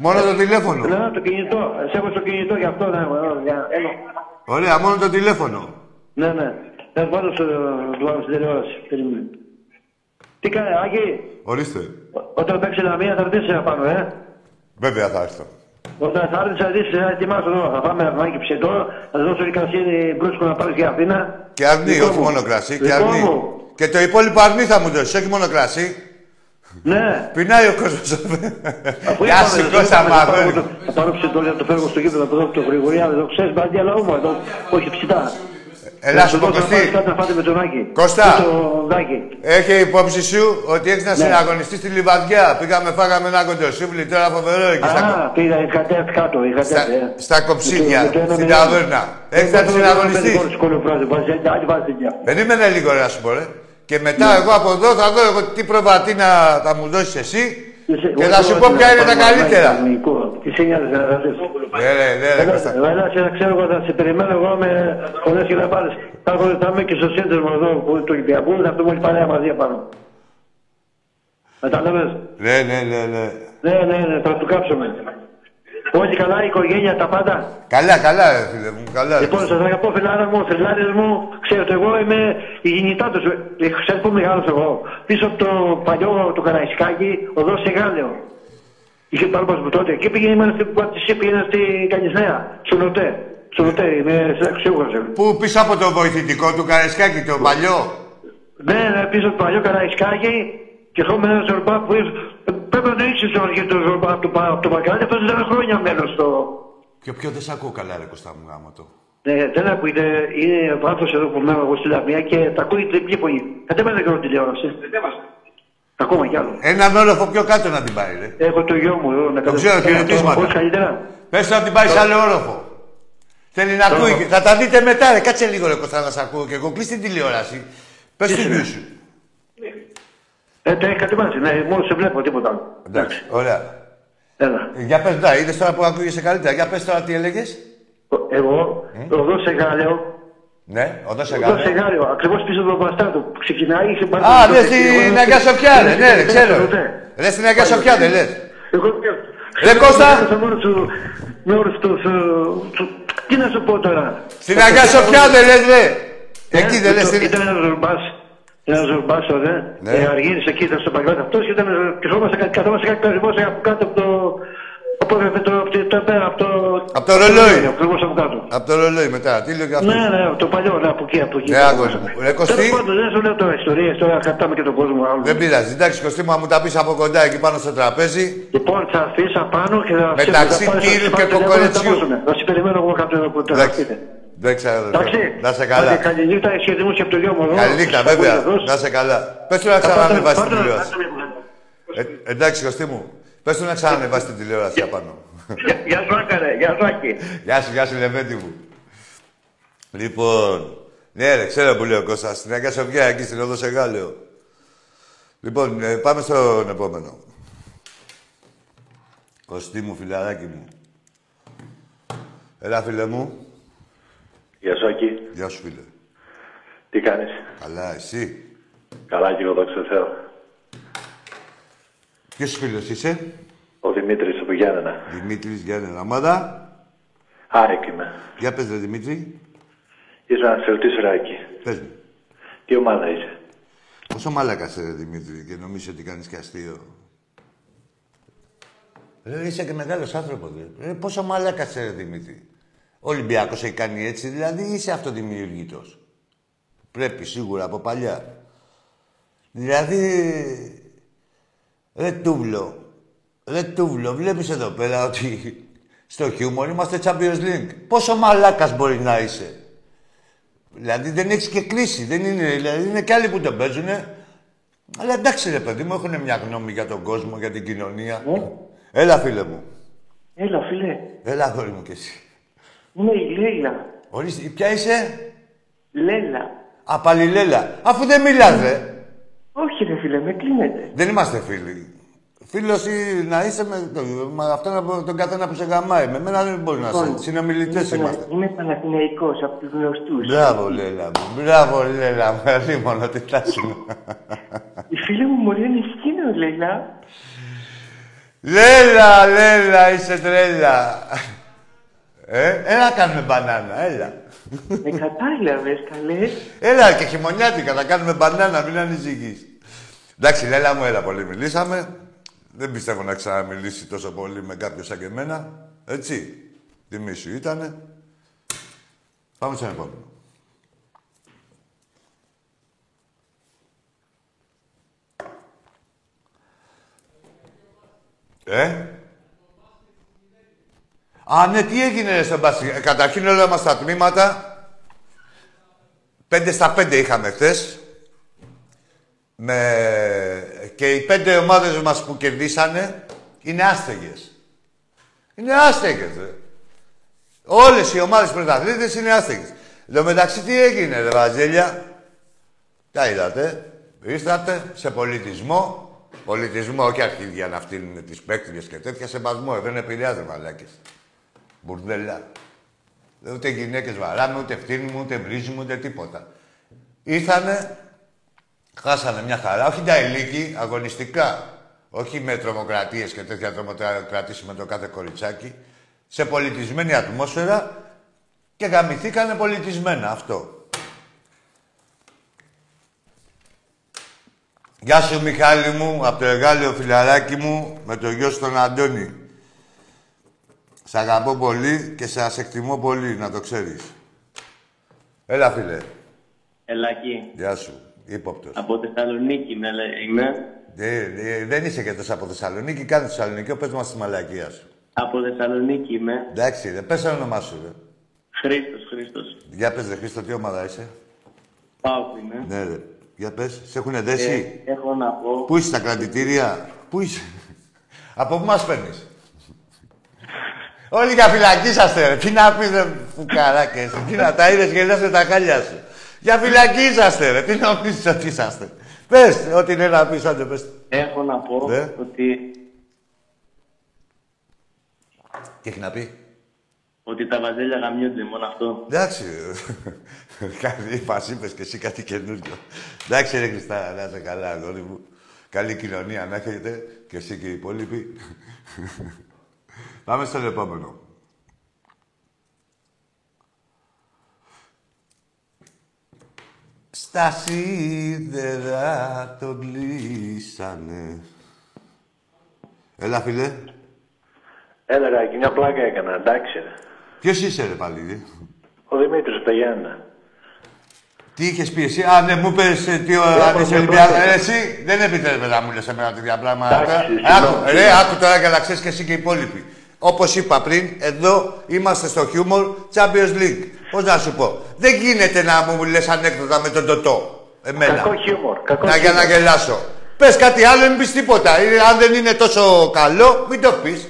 Μόνο το τηλέφωνο. Ναι, το κινητό. Σε έχω στο κινητό γι' αυτό, ναι, ναι, ναι, έλα. Ωραία, μόνο το τηλέφωνο. Ναι, ναι. Θα βάλω στο το βάλω στην τηλεόραση. Περίμενε. Τι κάνει, Άγγι, Ορίστε. Ό- όταν παίξει ένα μία θα ρωτήσεις να πάνω, ε. Βέβαια θα έρθω. Όταν θα έρθεις, θα δεις, θα ετοιμάσω εδώ. Θα πάμε αρνάκι ψετό, θα δώσω εικασίε μπρούσκο να πάρεις για Αθήνα. Και αρνί, Δικό όχι μου. μόνο κρασί. Και Δικό αρνί. μου. Και το υπόλοιπο αρνί θα μου δώσεις, όχι μόνο κρασί. Ναι. Πεινάει ο κόσμος. Αφού Γεια είπαμε, σου, δεν Κώστα είπαμε, μου, θα πάρω αγόρι. το- Θα πάρω ψητό για να το φέρω στο γήπεδο από εδώ από το Γρηγοριάδη. Εδώ ξέρεις μπαντιά λαού μου, εδώ. Όχι ψητά. Ελά Να σου σου πω, δώσω να Κωστή. πάρεις κάτι να φάτε με τον Άκη. Κώστα. Με τον Δάκη. Έχει υπόψη σου ότι έχεις να Ναι. συναγωνιστείς στη Λιβαδιά. Πήγαμε, φάγαμε ένα κοντοσούβλι τώρα φοβερό εκεί στα, Α, πήγα, είχα τέρθει κάτω, είχα στα, τέρθει. ε. στα κοψίδια, Με το- με το ένα στην μηδέν. ταβέρνα. Έχεις να Εγώ δεν συναγωνιστείς; είμαι σχολείο φράση, βάζει, άλλη βάζει τέτοια. Περίμενε λίγο ρε, να σου πω, ρε. Και μετά εγώ από εδώ θα δω εγώ τι προβατίνα θα μου δώσεις εσύ Είσαι- και εγώ θα σου τώρα πω την ποια είναι τα απάνω, καλύτερα. κανονικό. Τι σε νοιάζει να ρωτήσω. Ναι, ρε, ναι, ρε, Κώστα. Έλα, σε να ξέρω εγώ, θα σε περιμένω εγώ με πολλές χιλιαπάρες. Θα έχω- θα είμαι και στο σύνδεσμο εδώ που- του Ολυμπιακού, θα έρθουμε όλοι παρέα μαζί απάνω. Κατάλαβες. Ναι, ναι, ναι, ναι. Ναι, ναι, ναι, θα του κάψουμε. Όλοι καλά, η οικογένεια, τα πάντα. Καλά, καλά, ρε, φίλε μου, καλά. ρε. Λοιπόν, σας αγαπώ, φιλάρα μου, φιλάρες μου. Ξέρετε, εγώ είμαι η γεννητά τους. Ε, Ξέρετε πού μεγάλωσα εγώ. Πίσω από το παλιό το Καραϊσκάκι, οδό σε Γάλεο. Είχε πάρει μου τότε. Εκεί πήγαινε, ήμουν στην Πατησία, πήγαινα στην Καλισνέα, στο Νοτέ. Στο Νοτέ, είμαι αξιούχος. Πού πίσω από το βοηθητικό του Καρεσκάκη, το παλιό; Ναι, ναι, πίσω από το παλιό Καραϊσκάκι και έχουμε ένα ζορμπά που ήρθε. Πρέπει να είσαι στο αρχή το ζορμπά από το, πα- από το Μακάρι, αυτό ήταν χρόνια μέλος στο... Και ποιο δεν σ' ακούω καλά, ρε Κωστά μου, γάμο το. Ναι, δεν ακούγεται. Είναι ο άνθρωπο εδώ που μένω εγώ στη Λαμία και τα ακούει τριπλή φωνή. Κατέβαινε και εγώ τηλεόραση. Ακόμα κι άλλο. Έναν όροφο πιο κάτω να την πάρει, ρε. Έχω το γιο μου εδώ να ξέρω, χαιρετίσματα. Πώς καλύτερα. Πες του να την πάει σε άλλο όροφο. Θέλει να ακούει. και- Θα τα δείτε μετά, ρε. Κάτσε λίγο, ρε Κώστα, να σ' ακούω και εγώ. Κλείς την τηλεόραση. Πες του γιου σου. Ε, τα έχει κατεβάσει. Ναι, μόνο σε βλέπω τίποτα άλλο. Εντάξει, ωραία. Έλα. Για πες, να, είδες τώρα που ακούγεσαι καλύτερα. Για πες τώρα τι έλεγες. Ο- Εγώ, οδό σε Γάλλιο, Ναι, οδό σε οδό σε γάλα. Γάλλιο, ακριβώς πίσω από το Μπαστάτο που ξεκινάει, είχε πάρει. Α, το- ναι, εγώ στην δεν- Αγία Σοφιά, ρε. Ναι, ρε, ξέρω. Ναι. Ρε, στην Αγία Σοφιά, δεν λες. Εγώ. Ρε, Κώστα! Μόνος σου. Μόνο του. του- Τι να σου πω τώρα. Στην Αγία Σοφιά, δεν λες, ρε. Εκεί Ε, δεν λες. το- στην- Ήταν ένας ζορμπά. Ένα ζορμπά, ωραία. Ναι. Ε, Αργύρι εκεί ήταν στο παγκόσμιο. Αυτός ήταν. Καθόμαστε κάτι, καθόμαστε κάτι περισμό από κάτω από το. Από το. Από το. Από το. Απ' το ρολόι. Ακριβώς από κάτω. Από το ρολόι μετά. Τι λέω και αυτό. Ναι, ναι, από το παλιό, ναι, από εκεί, από εκεί. Ναι, αγόρι μου. Ρε, Κωστή. Τέλος πάντων, δεν σου λέω τώρα ιστορίες, τώρα κρατάμε και τον κόσμο άλλο. Δεν πειράζει. Εντάξει, Κωστή μου, αν μου τα πεις από κοντά εκεί πάνω στο τραπέζι. Λοιπόν, θα αφήσω πάνω και θα Μεταξύ θα πάρεις- κύριου θα και πάρεις κοκορετσιού. τηλέφωνο, Θα σε περιμένω εγώ κάποιο από το Εντάξει. Σπίτι. Εντάξει, αδερφέ. Εντάξει. Να σε καλά. Άντε, Καλή νύχτα, σχεδιασμούς και από το γιο μου. εδώ. Καληνύχτα, Στα βέβαια. κούλια, Να σε καλά. Πες του να Θα πάρτε- ξανανεβάσει την πάρτε- τηλεόραση. πάρτε- Ε, εντάξει, Κωστή μου. Πες του να ξανανεβάσει την τηλεόραση απάνω. Γεια- Γεια σου, Άκαρε, γεια σου, Άκη. Γεια σου, γεια σου, Λεβέντη μου. Λοιπόν, ναι, ρε, ξέρω που λέει ο Κώστας. Στην Αγία Σοφιά, εκεί στην Οδό Σεγάλεο. Λοιπόν, ε, πάμε στον επόμενο. Κωστή μου, φιλαράκι μου. Έλα, φίλε μου. Γεια σου, Άκη. Γεια σου, φίλε. Τι κάνεις; Καλά, εσύ; Καλά και εγώ, δόξα τω Θεώ. Ποιος φίλος είσαι; Ο Δημήτρης από Γιάννενα. Δημήτρης Γιάννη Ομάδα. Άρεκ είμαι. Για πες, ρε Δημήτρη. Ήθελα να σε ρωτήσω, ρε Άκη. Πες μου. Τι ομάδα είσαι; Πόσο μάλακας είσαι, ρε Δημήτρη, και νομίζεις ότι κάνεις και αστείο; Ρε, είσαι και μεγάλος άνθρωπος, ρε. Ρε, πόσο μάλακας είσαι, ρε Δημήτρη. Ο Ολυμπιακός έχει κάνει έτσι, δηλαδή είσαι αυτοδημιουργητός. Πρέπει, σίγουρα, από παλιά. Δηλαδή, ρε Τούβλο, ρε Τούβλο, βλέπεις εδώ πέρα ότι στο χιούμορ είμαστε Champions League. Πόσο μαλάκας μπορείς να είσαι. Δηλαδή δεν έχεις και κρίση. Δεν είναι, δηλαδή είναι και άλλοι που τον παίζουνε. Αλλά εντάξει ρε παιδί μου, έχουν μια γνώμη για τον κόσμο, για την κοινωνία. Έλα φίλε μου. Έλα, φίλε. Έλα αγόρι μου κι εσύ. Είμαι η Λέιλα. Ορίστε, ποια είσαι; Λέλα. Απαλιλέλα. Αφού δεν μιλάς ρε. Όχι, ρε φίλε, με κλείνετε. Δεν είμαστε φίλοι. Φίλος ή να είσαι με, με αυτόν τον καθένα που σε γαμάει. Με μένα δεν μπορεί να είσαι. Συνομιλητές είμαι, είμαστε. είμαι Παναθηναϊκός από τους γνωστούς. Μπράβο, Λέλα μου. Μπράβο, Λέλα μου. Αλίμονο, τι τάση μου. Η φίλη μου μωρή είναι σκήνο, Λέιλα. Λέλα, Λέλα, είσαι τρέλα. Ε, έλα κάνουμε μπανάνα, έλα. Με κατάλαβες, καλέ. Έλα και χειμωνιάτικα, θα κάνουμε μπανάνα, μην ανησυχείς. Εντάξει, Λέλα μου, έλα πολύ μιλήσαμε. Δεν πιστεύω να ξαναμιλήσει τόσο πολύ με κάποιον σαν και εμένα. Έτσι. Τιμή σου ήτανε. Πάμε στον επόμενο. Ε; Α, ναι, τι έγινε ρε, στον μπάσκετ. Ε, Καταρχήν όλα μας τα τμήματα. Πέντε στα πέντε είχαμε χθες. Με... Και οι πέντε ομάδες μας που κερδίσανε είναι άστεγες. Είναι άστεγες, ρε. Όλες οι ομάδες πρωταθλήτες είναι άστεγες. Εν τω μεταξύ τι έγινε, ρε Βαζέλια; Τα είδατε. Ήρθατε σε πολιτισμό. Πολιτισμό, όχι αρχίδια να φτύνουν τις παίκτριες και τέτοια. Σεβασμό, ε, δεν επηρεάζει μαλάκες. Μπουρδέλα. Ούτε γυναίκες βαράμε, ούτε φτύνουμε, ούτε βρίζουμε, ούτε τίποτα. Ήρθανε, χάσανε μια χαρά, όχι τα ηλίκη, αγωνιστικά. Όχι με τρομοκρατίες και τέτοια τρομοκρατήσεις με το κάθε κοριτσάκι. Σε πολιτισμένη ατμόσφαιρα και γαμηθήκανε πολιτισμένα αυτό. Γεια σου Μιχάλη μου, από το εργάλεο φιλαράκι μου, με το γιο σου τον Αντώνη. Σ' αγαπώ πολύ και σας εκτιμώ πολύ, να το ξέρεις. Έλα, φίλε. Ελάκη, Γεια σου. Ήποπτος. από Θεσσαλονίκη είμαι. λέ- είμαι. Ε, ε, δεν είσαι και τόσο από Θεσσαλονίκη. Κάνε Θεσσαλονίκη, πες μας τη μαλακία σου. Από Θεσσαλονίκη είμαι. Εντάξει, ρε, πες το όνομά σου, ρε. Χρήστος, Χρήστος. Για πες, ρε Χρήστο, τι ομάδα είσαι. Πάω είμαι. Ναι, ρε. Για πες, σε έχουνε δέσει. Ε, έχω να πω. Πού είσαι στα κρατητήρια. Πού είσαι. από πού μας παίρνεις. Όλοι για φυλακή είσαστε, ρε. Τι να πεις, ρε, φουκαράκες. Τι να τα είδες και λες με τα χάλια σου. Για φυλακή είσαστε, ρε. Τι νομίζεις ότι είσαστε. Πες, ό,τι είναι να πεις, άντε πες. Έχω να πω Ναι. ότι, Τι έχει να πει; ότι τα βαζέλια γαμιούνται μόνο αυτό. Εντάξει. Κάτι μας είπες και εσύ κάτι καινούριο. Εντάξει ρε Χριστά, να είσαι καλά, αγόρι μου. Καλή κοινωνία να έχετε και εσύ και οι υπόλοιποι. Πάμε στον επόμενο. Στα σίδερα τον κλείσανε. Έλα, φίλε. Έλα, ρε, μια πλάκα έκανα, εντάξει. Ρε. Ποιος είσαι, ρε, πάλι. Ο Δημήτρης από τα Γιάννα. Τι είχες πει εσύ, Α, ναι, μου είπες τι ο αν είσαι Ολυμπιακός. Ε, εσύ δεν επιτρέπεται να μου λες εμένα τέτοια πράγματα. Εντάξει, Ε, Άκου, συγγνώμη. ρε, άκου τώρα και να ξέρεις και εσύ και οι υπόλοιποι. Όπως είπα πριν, εδώ είμαστε στο Humor Champions League. Πώς να σου πω, δεν γίνεται να μου λες ανέκδοτα με τον Τωτό. Εμένα. Κακό χιούμορ. Κακό Να, για να χιούμορ. γελάσω. Πες κάτι άλλο, μην πεις τίποτα. Ε, Αν δεν είναι τόσο καλό, μην το πεις.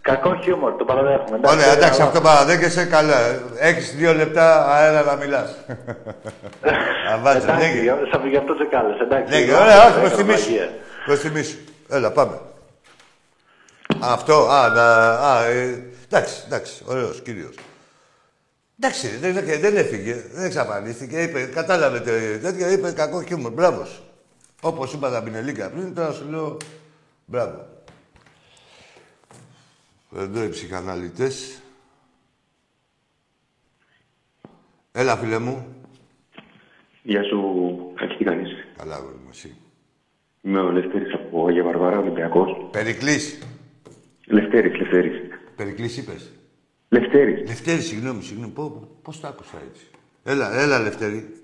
Κακό χιούμορ, το παραδέχομαι. Ωραία, εντάξει, αλλά- αυτό παραδέχεσαι καλά. Έχεις δύο λεπτά αέρα να μιλάς. Αβάτσα, Εντάξει, λέγε. για- σαν- γι' αυτό σε κάλεσα, εντάξει. Λέγε, Εγώ, ωραία, όχι, έκανα προς τιμή σου. μαγεία. Προς τιμή σου. Έλα, πάμε. Αυτό, α, να, α, ε, εντάξει, εντάξει, ωραίος κύριος. Εντάξει, δεν, δεν, δεν έφυγε, δεν εξαφανίστηκε, είπε, κατάλαβε το τέτοιο, είπε κακό χιούμορ, μπράβο σου. Όπως είπα τα πινελίκα πριν, τώρα σου λέω μπράβο. Εδώ οι ψυχαναλυτές. Έλα, φίλε μου. Γεια σου, Χάκη, τι κάνεις; Καλά, αγόρι μου, εσύ. Είμαι ο Λευτέρης από Αγία Βαρβάρα, Ολυμπιακός. Περικλής. Λευτέρης, Λευτέρης. Περικλής είπες. Λευτέρης. Λευτέρης, συγγνώμη, συγγνώμη. Πώς, πώς το άκουσα έτσι. Έλα, έλα, Λευτέρη.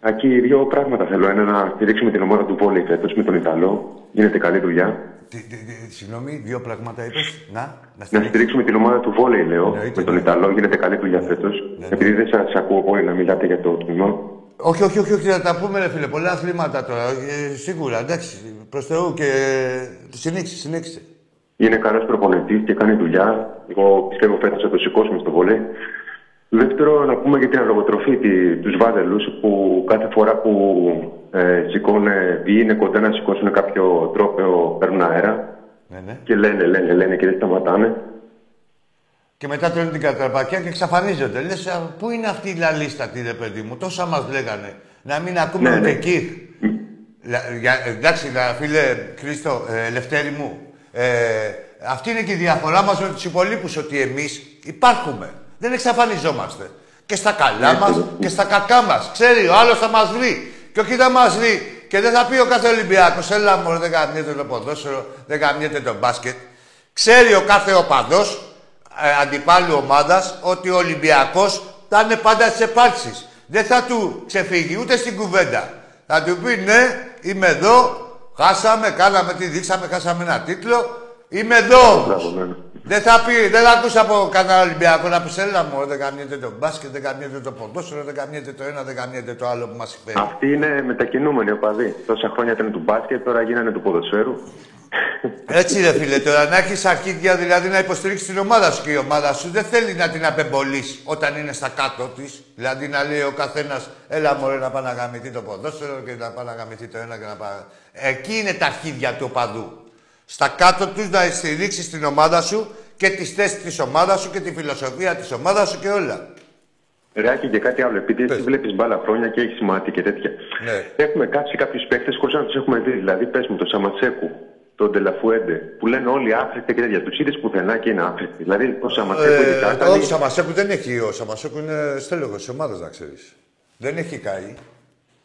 Ακεί δύο πράγματα θέλω. Ένα να στηρίξουμε την ομάδα του Βόλεϊ φέτος με τον Ιταλό. Γίνεται καλή δουλειά. Τι, τι, τι, συγγνώμη, δύο πράγματα είπες. Να, να Να στηρίξεις. στηρίξουμε την ομάδα του Βόλεϊ, λέω, Εννοείται, με τον ναι. Ιταλό. Γίνεται καλή δουλειά φέτος. ναι. Επειδή δεν σας ακούω πολύ να μιλάτε για το τμήμα. Όχι, όχι, όχι, όχι, θα τα πούμε, ρε φίλε. Πολλά αθλήματα τώρα. Ε, σίγουρα, εντάξει. Προς Θεού και συνέχισε, συνέχισε. Είναι καλός προπονητής και κάνει δουλειά. Εγώ πιστεύω φέτος θα το σηκώσουμε στο βόλεϊ. Δεύτερο, να πούμε για την αλογοτροφή, τη, τους βάζελους που κάθε φορά που ε, σηκώνουν ή είναι κοντά να σηκώσουν κάποιο τρόπαιο παίρνουν αέρα Ναι, ναι. και λένε, λένε, λένε και δεν σταματάνε. Και μετά τρώνε την κατραπακιά και εξαφανίζονται. Λες, α, πού είναι αυτή η λαλίστα, τι ρε παιδί μου; Τόσα μας λέγανε. Να μην ακούμε Ναι, ούτε ναι. εκεί. Λα- για- εντάξει, λα- φίλε Χρήστο, ε, Λευτέρη μου, ε, αυτή είναι και η διαφορά μας με τους υπολείπους, ότι εμείς υπάρχουμε. Δεν εξαφανιζόμαστε. Και στα καλά μας και στα κακά μας. Ξέρει, ο άλλος θα μας βρει. Και όχι θα μας βρει. Και δεν θα πει ο κάθε Ολυμπιακός, έλα μωρέ, δεν καμιέται το ποδόσφαιρο, δεν καμιέται το μπάσκετ. Ξέρει ο κάθε οπαδός ε, αντιπάλου ομάδας ότι ο Ολυμπιακός θα είναι πάντα στις επάρξεις. Δεν θα του ξεφύγει ούτε στην κουβέντα. Θα του πει ναι, είμαι εδώ, χάσαμε, κάναμε τι δείξαμε, χάσαμε ένα τίτλο. Είμαι εδώ όμως. Μπράβο, ναι. Δεν θα πει, δεν θα ακούσει από κανένα Ολυμπιακό να πει έλα μου, δεν καμιέται το μπάσκετ, δεν καμιέται το ποδόσφαιρο, δεν καμιέται το ένα, δεν καμιέται το άλλο που μας υπέρει. Αυτοί είναι μετακινούμενοι οπαδοί. Τόσα χρόνια ήταν του μπάσκετ, τώρα γίνανε του ποδοσφαίρου. Έτσι ρε φίλε, τώρα να έχεις αρχίδια δηλαδή να υποστηρίξεις την ομάδα σου και η ομάδα σου δεν θέλει να την απεμπολίσει όταν είναι στα κάτω της. Δηλαδή να λέει ο καθένας, έλα μωρέ να πάει να γαμηθεί το ποδόσφαιρο και να πάει να γαμηθεί το ένα και να πάει. Εκεί είναι τα αρχίδια του οπαδού. Στα κάτω τους να στηρίξεις την ομάδα σου και τις θέσεις της ομάδας σου και τη φιλοσοφία της ομάδας σου και όλα. Ρεάκι και κάτι άλλο. Επειδή εσύ βλέπεις μπάλα χρόνια και έχεις μάτι και τέτοια. Ναι. Έχουμε κάψει κάποιους παίχτε χωρίς να τους έχουμε δει. Δηλαδή, πες μου, τον Σαματσέκου, τον Ντελαφουέντε, που λένε όλοι άφρικτε και τέτοια. Τους είδες πουθενά και είναι άφρικτε. Δηλαδή, ο Σαματσέκου ειδικά Ε, ήταν. όχι, Σαμασέκου δεν έχει. Ο Σαμασέκου είναι στέλεχος της ομάδας, να ξέρεις. Δεν έχει καεί.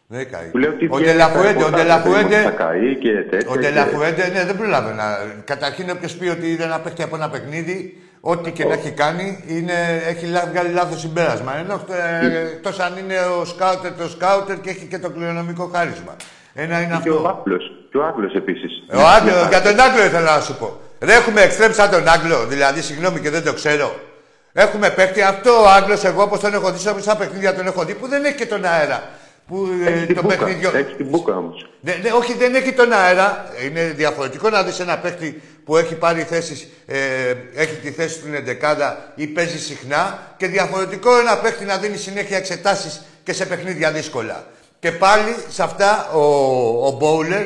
Δεν έχει καεί. Του λέω τι Ο βγαίνει Ντελαφουέντε, στα ο ρεπορτάζ, ότι Ντελαφουέντε. Θα καεί και τέτοια. Ο και- Ντελαφουέντε, ναι, δεν προλάβει να. Καταρχήν, όποιος πει ότι είδε ένα παίχτη από ένα παιχνίδι, ό,τι και να έχει κάνει, είναι, έχει λά- βγάλει λάθος συμπέρασμα. Ενώ ε, εκτό αν είναι ο σκάουτερ το σκάουτερ και έχει και το κληρονομικό χάρισμα. Ένα είναι Και ο αυτό. Άγγλος. Και ο Άγγλος επίσης. Ο Άγγλος, για τον Άγγλο ήθελα να σου πω. Δεν έχουμε εξτρέμ σαν τον Άγγλο, δηλαδή συγγνώμη και δεν το ξέρω. Έχουμε παίχτη αυτό ο Άγγλος, εγώ όπως τον έχω δει σε μισά παιχνίδια τον έχω δει που δεν έχει και τον αέρα. Που ε, Έχει την το μπούκα. παιχνίδι. Έχει την μπούκα όμως. Ναι, ναι, όχι, δεν έχει τον αέρα. Είναι διαφορετικό να δεις ένα παίχτη που έχει πάρει θέσεις, ε, έχει τη θέση του στην 11 ή παίζει συχνά και διαφορετικό ένα παίχτη να δίνει συνέχεια εξετάσεις και σε παιχνίδια δύσκολα. Και πάλι σε αυτά ο, ο Μπόουλερ,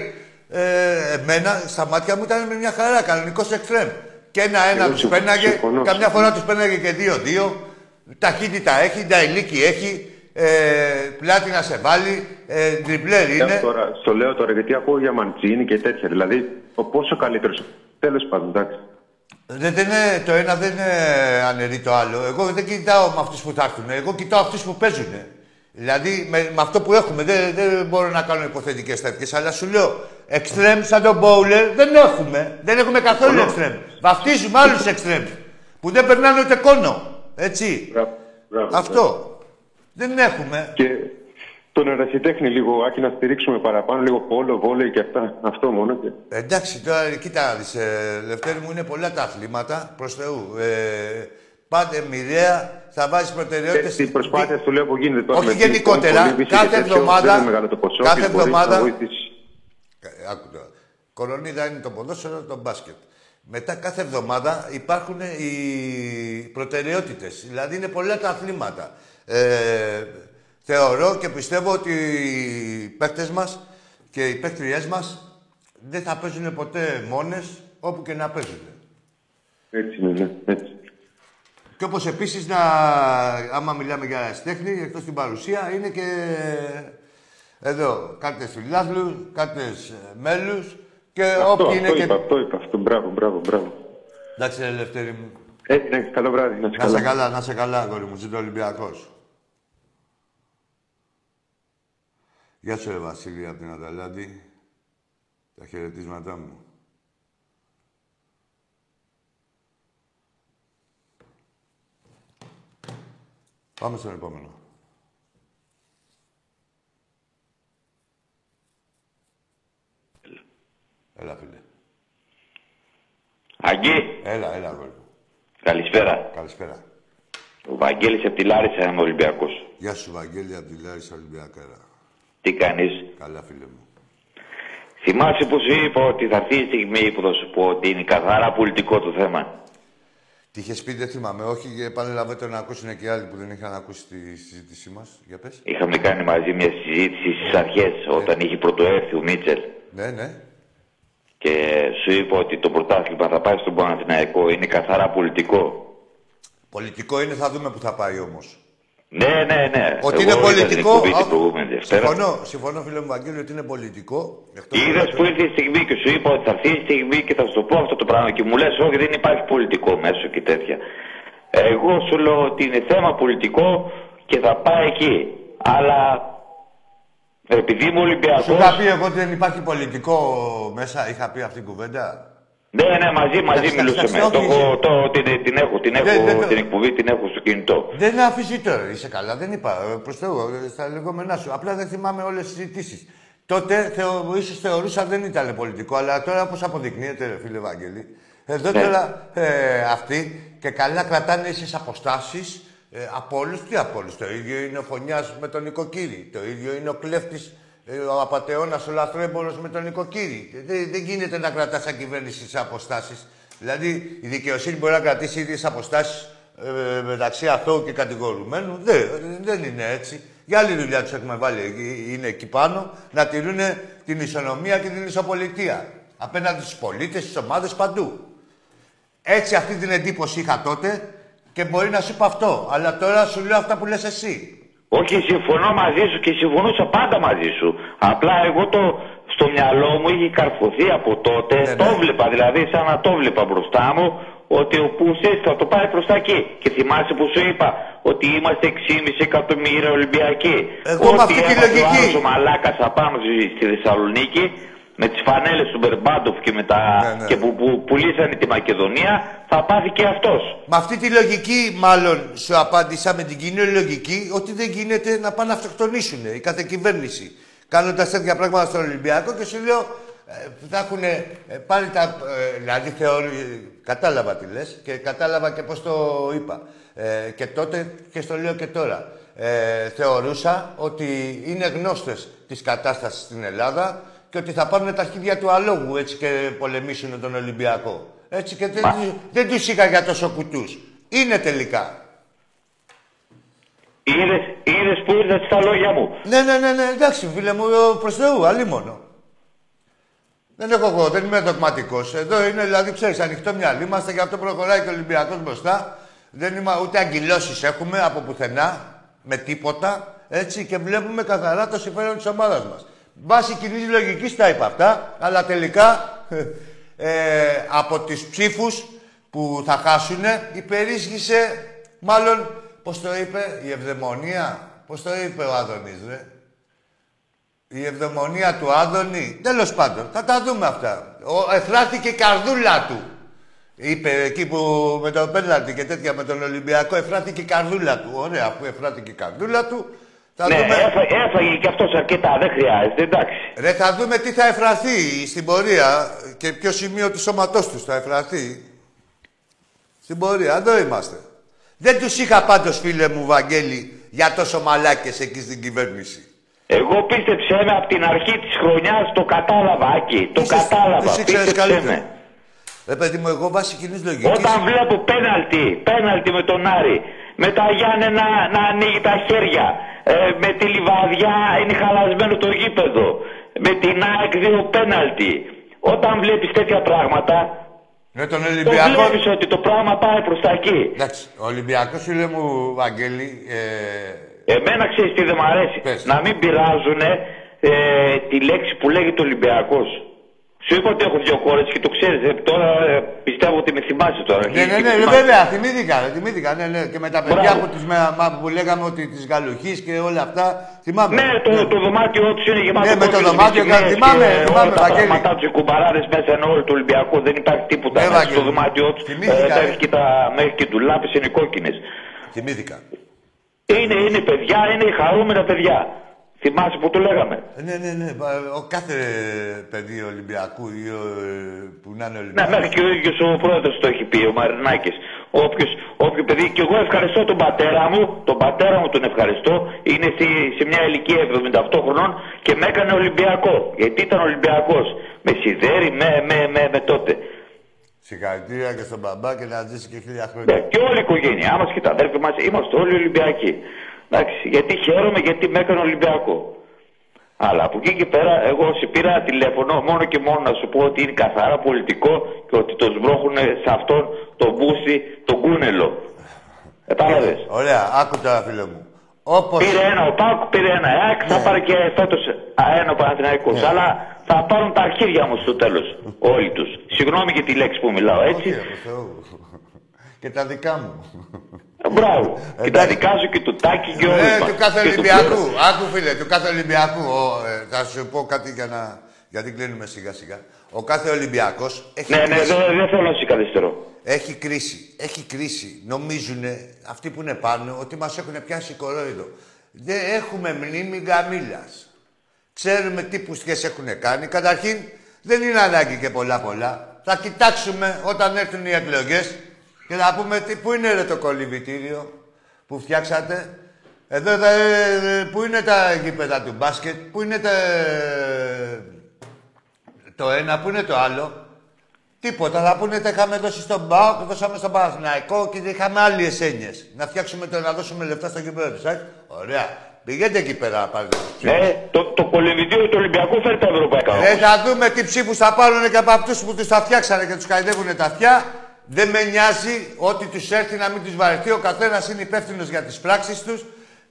ε, εμένα στα μάτια μου ήταν με μια χαρά, κανονικός εξτρέμ. Και ένα-ένα Εγώ τους συμφωνώ, πέναγε, συμφωνώ. καμιά φορά τους πέναγε και δύο-δύο. Ταχύτητα έχει, νταϊλίκι έχει, ε, πλάτη να σε βάλει, ε, ντριμπλέρ είναι. Λέω Τώρα, στο λέω τώρα γιατί ακούω για Μαντσίνη και τέτοια. Δηλαδή, ο πόσο καλύτερος. Τέλος πάντων, εντάξει. Δεν, δεν είναι, το ένα δεν είναι αναιρεί το άλλο. Εγώ δεν κοιτάω με αυτούς που θα έρθουν. Εγώ κοιτάω αυτούς που παίζουν. Δηλαδή με, με αυτό που έχουμε. Δεν, δεν μπορώ να κάνω υποθετικές τέτοιες. Αλλά σου λέω, εξτρέμ σαν τον Μπόουλερ δεν έχουμε. Δεν έχουμε καθόλου εξτρέμ. Βαφτίζουμε άλλους εξτρέμ. Που δεν περνάνε ούτε κόνο. Έτσι. Μπράβο, μπράβο, Αυτό. Δεν έχουμε. Και τον ερασιτέχνη λίγο, Άκη, να στηρίξουμε παραπάνω, λίγο πόλο, βόλεϊ και αυτά. Αυτό μόνο. Και... Εντάξει, τώρα κοίτα να δεις, ε, Λευτέρη μου, είναι πολλά τα αθλήματα, προς Θεού. Ε, πάτε μοιραία, θα βάζεις προτεραιότητες... Στην προσπάθεια του λέω που γίνεται τώρα. Όχι με γενικότερα, πing-pong, βολή, κάθε και τέτοιο, εβδομάδα- Δεν είναι μεγάλο το ποσό. κάθε και μπορείς εβδομάδα- να βοηθήσεις. Ε, Άκου τώρα. Κορονίδα είναι το ποδόσφαιρο, το μπάσκετ. Μετά κάθε εβδομάδα υπάρχουν οι προτεραιότητες. Δηλαδή είναι πολλά τα αθλήματα. Ε, θεωρώ και πιστεύω ότι οι παίκτες μας και οι παίκτριές μας δεν θα παίζουν ποτέ μόνες όπου και να παίζουν. Έτσι είναι, ναι, έτσι. Και όπως επίσης, να, άμα μιλάμε για αριστέχνη, εκτός την παρουσία, είναι και εδώ κάρτες φιλάθλους, κάρτες ε, μέλους και Αυτό, όποιοι είναι αυτό και... είπα, αυτό είπα. Αυτό, μπράβο, μπράβο, μπράβο. Εντάξει, ρε Ελευθέρη μου. Ε, ναι, καλό βράδυ, να είσαι Να σε καλά. καλά, να σε καλά, αγόρι μου. Ζήτω Ολυμπιακός. Γεια σου, ρε Βασίλη, από την Αταλάντη. Τα χαιρετίσματά μου. Πάμε στον επόμενο. Έλα, φίλε. Αγγί, Έλα, έλα, αγόρι μου. καλησπέρα. Καλησπέρα. Ο Βαγγέλης από τη Λάρισα είμαι Ολυμπιακός. Γεια σου, Βαγγέλη, από τη Λάρισα Ολυμπιακάρα. Τι κάνεις. Καλά, φίλε μου. Θυμάσαι που σου είπα ότι θα έρθει η στιγμή που θα σου πω ότι είναι καθαρά πολιτικό το θέμα. Τι είχες πει, δεν θυμάμαι. Όχι, επαναλαμβάνω να ακούσουν και άλλοι που δεν είχαν ακούσει τη συζήτησή μας. Για πες. Είχαμε κάνει μαζί μια συζήτηση στις αρχές όταν είχε πρωτοέρθει ο Μίτσελ Ναι, ναι. και σου είπα ότι το πρωτάθλημα θα πάει στον Παναθηναϊκό. Είναι καθαρά πολιτικό. Πολιτικό είναι, θα δούμε που θα πάει όμως. Ναι, ναι, ναι. Ότι Εγώ είναι είδα την πολιτικό. εκπομπή την α, προηγούμενη Δευτέρα. συμφωνώ, συμφωνώ, φίλε μου Βαγγέλη, ότι είναι πολιτικό. Εκτός Είδες από- που ήρθε η στιγμή και σου είπα ότι θα έρθει η στιγμή και θα σου το πω αυτό το πράγμα και μου λες: Όχι, δεν υπάρχει πολιτικό μέσο και τέτοια. Εγώ σου λέω ότι είναι θέμα πολιτικό και θα πάει εκεί. Αλλά επειδή είμαι Ολυμπιακό. Σου είχα πει εγώ ότι δεν υπάρχει πολιτικό μέσα, είχα πει αυτή την κουβέντα. Ναι, ναι, μαζί, μαζί Εντάξει, μιλούσαμε. εντάξει, Το, όχι, έχω- είσαι- το, την, την έχω, την, έχω, Δεν- δεν το- την εκπομπή την έχω στο κινητό. Δεν είναι αφισίτο, είσαι καλά, δεν είπα. Προς Θεού, ε, στα λεγόμενά σου. Απλά δεν θυμάμαι όλες τις συζητήσεις. Τότε θεω, ίσως θεωρούσα δεν ήταν πολιτικό, αλλά τώρα όπως αποδεικνύεται, ρε φίλε Βαγγέλη, εδώ Ναι. τώρα ε, αυτοί και καλά κρατάνε ίσες αποστάσεις ε, από όλους. Τι από όλους; Το ίδιο είναι ο Φωνιάς με τον Νοικοκύρη. Το ίδιο είναι ο κλέφτης, ε, ο απαταιώνας, ο λαθρέμπορος με τον Νοικοκύρη. Δεν, δεν γίνεται να κρατάς σαν κυβέρνηση σε αποστάσεις. Δηλαδή η δικαιοσύνη μπορεί να κρατήσει ίδιες αποστάσεις ε, μεταξύ αθώου και κατηγορουμένου. Δεν, δεν είναι έτσι. Για άλλη δουλειά τους έχουμε βάλει εκεί- είναι εκεί πάνω να τηρούν την ισονομία και την ισοπολιτεία. Απέναντι στους πολίτες, στις ομάδες, παντού. Έτσι αυτή την εντύπωση είχα τότε και μπορεί να σου είπα αυτό. Αλλά τώρα σου λέω αυτά που λες εσύ. Όχι, συμφωνώ μαζί σου και συμφωνούσα πάντα μαζί σου. Απλά εγώ το στο μυαλό μου είχε καρφωθεί από τότε. Ναι, το ναι. βλέπα, δηλαδή σαν να το βλέπα μπροστά μου ότι ο Πούσης θα το πάει προς τα εκεί. Και θυμάσαι που σου είπα ότι είμαστε 6,5 εκατομμύρια Ολυμπιακοί. Εγώ με Ότι αυτή τη έβαζε ο λογική. άλλος Ο Μαλάκας απάνω στη, στη Θεσσαλονίκη με τις φανέλες του Μπερμπάντοφ και, με τα, Ναι, ναι. και που, που πουλήσανε τη Μακεδονία θα πάθει και αυτός. Με αυτή τη λογική, μάλλον, σου απάντησα με την κοινή λογική ότι δεν γίνεται να πάνε να αυτοκτονήσουν η κάθε κυβέρνηση. Κάνοντας τέτοια πράγματα στον Ολυμπιακό και σου λέω, ε, θα έχουν πάλι τα. Ε, δηλαδή, θεωρεί, κατάλαβα τι λες και κατάλαβα και πώς το είπα. Ε, και τότε και στο λέω και τώρα. ε, θεωρούσα ότι είναι γνώστες της κατάστασης στην Ελλάδα και ότι θα πάρουν τα αρχίδια του αλόγου έτσι και πολεμήσουν τον Ολυμπιακό. Έτσι και δεν, δεν τους είχα για τόσο κουτούς. Είναι τελικά. Είδες, είδες που ήρθες στα λόγια μου. Ναι, ναι, ναι, ναι, εντάξει, φίλε μου, προς Θεού, αλίμονο. Δεν έχω εγώ, δεν είμαι δογματικός. Εδώ είναι δηλαδή, ξέρεις, ανοιχτό μυαλί. Είμαστε και αυτό προχωράει και ο Ολυμπιακός μπροστά. Δεν είμαι ούτε αγκυλώσει έχουμε από πουθενά, με τίποτα. Έτσι και βλέπουμε καθαρά το συμφέρον της ομάδας μας. Βάσει κοινής λογικής τα είπα αυτά, αλλά τελικά ε, από τις ψήφους που θα χάσουν υπερίσχυσε, μάλλον, πώς το είπε, η ευδαιμονία. Πώς το είπε ο Άδωνης, ρε. Η ευδαιμονία του Άδωνη. Τέλος πάντων, θα τα δούμε αυτά. Ο, εφράθηκε η καρδούλα του. Είπε εκεί που με το πέναλτι και τέτοια με τον Ολυμπιακό, εφράθηκε η καρδούλα του. Ωραία, αφού εφράθηκε η καρδούλα του, θα Ναι, δούμε. έφα- έφαγε και αυτός αρκετά, δεν χρειάζεται, εντάξει. Ρε, θα δούμε τι θα εφραθεί στην πορεία και ποιο σημείο του σώματός τους θα εφραθεί. Στην πορεία, εδώ είμαστε. Δεν τους είχα πάντως, φίλε μου, Βαγγέλη, για τόσο μαλάκες εκεί στην κυβέρνηση. Εγώ πίστεψέ με από την αρχή της χρονιάς το κατάλαβα, Άκη. Το Είσαι- κατάλαβα. εσύ ξέρεις Πίστεψέ καλύτερα. με. Ρε, παιδί μου, εγώ βάσει κοινής λογικής... Όταν βλέπω πέναλτι, πέναλτι με τον Άρη, με τα Γιάννενα να ανοίγει τα χέρια, ε, με τη Λιβαδιά είναι χαλασμένο το γήπεδο, με την ΑΕΚ δύο πέναλτι. Όταν βλέπεις τέτοια πράγματα, Με τον το Ολυμπιακό... βλέπεις ότι το πράγμα πάει προς τα εκεί. Εντάξει, ο Ολυμπιακός, φίλε μου, Βαγγέλη, ε, Εμένα ξέρεις τι δεν μ' αρέσει. Πες. Να μην πειράζουν ε, τη λέξη που λέγεται Ολυμπιακός. Σου είπα ότι έχω δύο κόρες και το ξέρεις. ε, τώρα ε, πιστεύω ότι με θυμάσαι τώρα. Ναι, ναι, Και ναι, με θυμάσαι. βέβαια, θυμήθηκα, ρε, θυμήθηκα, ναι, ναι. Και με τα παιδιά Μπράβο. που, τις, με- μα- που λέγαμε ότι της Γαλουχής και όλα αυτά, θυμάμαι. Ναι, το, το δωμάτιό τους είναι γεμάτο. Ναι, με το κόκκινες δωμάτιο, μπιτσικλέτες θυμάμαι, και θυμάμαι, όλα τα Βαγγέλη. πράγματά του, οι κουμπαράδες μέσα είναι όλο του Ολυμπιακού. Δεν υπάρχει τίποτα Ναι, μέσα στο Βαγγέλη. δωμάτιό τους. Θυμήθηκα, μέχρι, ε. και τα, μέχρι και ντουλάπες είναι κόκκινες. Θυμήθηκα. Είναι, είναι παιδιά, είναι χαρούμενα παιδιά. Θυμάσαι που το λέγαμε. Ε, Ναι, ναι, ναι. πα- Ο κάθε παιδί Ολυμπιακού ή ο, ε, που να είναι Ναι, Ολυμπιακός. μέχρι και ο ίδιος ο πρόεδρος το έχει πει, ο Μαρινάκης. Όποιος, όποιο παιδί, και εγώ ευχαριστώ τον πατέρα μου, τον πατέρα μου τον ευχαριστώ, είναι στη, σε μια ηλικία 78 χρονών και με έκανε Ολυμπιακό. Γιατί ήταν Ολυμπιακός. Με σιδέρι, με, με, με, με τότε. Συγχαρητήρια και στον μπαμπά και να ζήσει και χίλια Ναι, χρόνια. και όλη η οικογένειά μα και τα αδέρφια μας είμαστε όλοι Ολυμπιακοί. Εντάξει, γιατί χαίρομαι γιατί με έκανε Ολυμπιακό. Αλλά από εκεί και πέρα, εγώ σε πήρα τηλέφωνο μόνο και μόνο να σου πω ότι είναι καθαρά πολιτικό και ότι το σμπρώχουν σε αυτόν τον μπούσι, τον κούνελο. Κατάλαβες; Ωραία, άκου τώρα, φίλε μου. Όπως... Πήρε ένα ο Πάκου, πήρε ένα ΕΑΚ, θα πάρει και φέτο ένα ο Παναθηναϊκός. Αλλά θα πάρουν τα αρχίδια μου στο τέλος. Όλοι τους. Συγγνώμη για τη λέξη που μιλάω, έτσι. Όχι, ρε, προς Θεού. και τα δικά μου. Ε, Μπράβο. και τα δικά σου και του Τάκη και όλοι Ναι, μας. του κάθε Και του Ολυμπιακού. Πλήρου. Άκου, φίλε, του κάθε Ολυμπιακού. Ο, ε, θα σου πω κάτι για να... Γιατί κλείνουμε σιγά σιγά. Ο κάθε Ολυμπιακός έχει Ναι, ναι, κρίση. δεν δεν θέλω να σε καθυστερώ. Έχει κρίση. Έχει κρίση. Νομίζουν αυτοί που είναι πάνω ότι μας έχουν πιάσει κορόιδο. Δεν έχουμε μνήμη γαμήλας. Ξέρουμε τι πουστιές έχουν κάνει. Καταρχήν, δεν είναι ανάγκη και πολλά πολλά. Θα κοιτάξουμε όταν έρθουν οι εκλογές και θα πούμε τι, πού είναι ρε, το κολυμπητήριο που φτιάξατε; Εδώ, θα, ε, πού είναι τα γήπεδα του μπάσκετ, πού είναι τα, το ένα, πού είναι το άλλο; Τίποτα. Θα πούνε τα είχαμε δώσει στον ΠΑΟΚ, δώσαμε στον Παναθηναϊκό και είχαμε άλλε έννοιε. Να φτιάξουμε το να δώσουμε λεφτά στο κήπεδο τη ΑΕΚ. Ωραία. Πηγαίνετε εκεί πέρα να πάρετε τους ψήφους. Ναι, το, το κολυμβητήριο του Ολυμπιακού φέρει τα ευρωπαϊκά. Ρε, θα δούμε τι ψήφους θα πάρουν και από αυτούς που τους τα φτιάξανε και τους καηδεύουν τα αυτιά. Δεν με νοιάζει ότι τους έρθει να μην τους βαρεθεί. Ο καθένας είναι υπεύθυνος για τις πράξεις τους.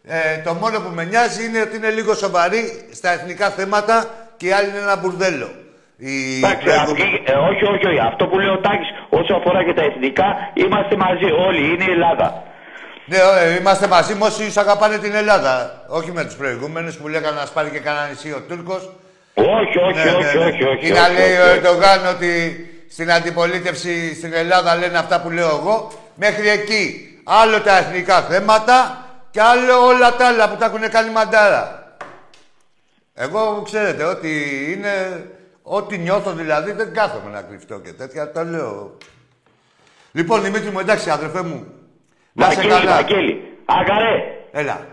Ε, το μόνο που με νοιάζει είναι ότι είναι λίγο σοβαροί στα εθνικά θέματα και οι άλλοι είναι ένα μπουρδέλο. Οι Εντάξει, προηγούμενοι- από εκεί- ε, όχι, όχι, όχι. Αυτό που λέει ο Τάκης, όσο αφορά και τα εθνικά, είμαστε μαζί όλοι. Είναι η Ελλάδα. Ναι, ε, είμαστε μαζί με όσοι αγαπάνε την Ελλάδα. Όχι με τους προηγούμενους που λέγανε να σπάρει και κανένα νησί ο Τούρκος. Όχι, όχι, Ναι, όχι, ναι, ναι. όχι, όχι. Ή να όχι, λέει όχι, ο όχι. Ερντογάν ότι στην αντιπολίτευση στην Ελλάδα λένε αυτά που λέω εγώ. Μέχρι εκεί. Άλλο τα εθνικά θέματα και άλλο όλα τα άλλα που τα έχουν κάνει μαντάρα. Εγώ ξέρετε ότι είναι. Ό,τι νιώθω δηλαδή δεν κάθομαι να κρυφτώ και τέτοια. Το λέω. Λοιπόν, Δημήτρη μου, εντάξει, αδερφέ μου. Να σε Βαγγέλη, καλά. Βαγγέλη. Αγκαρέ. Έλα.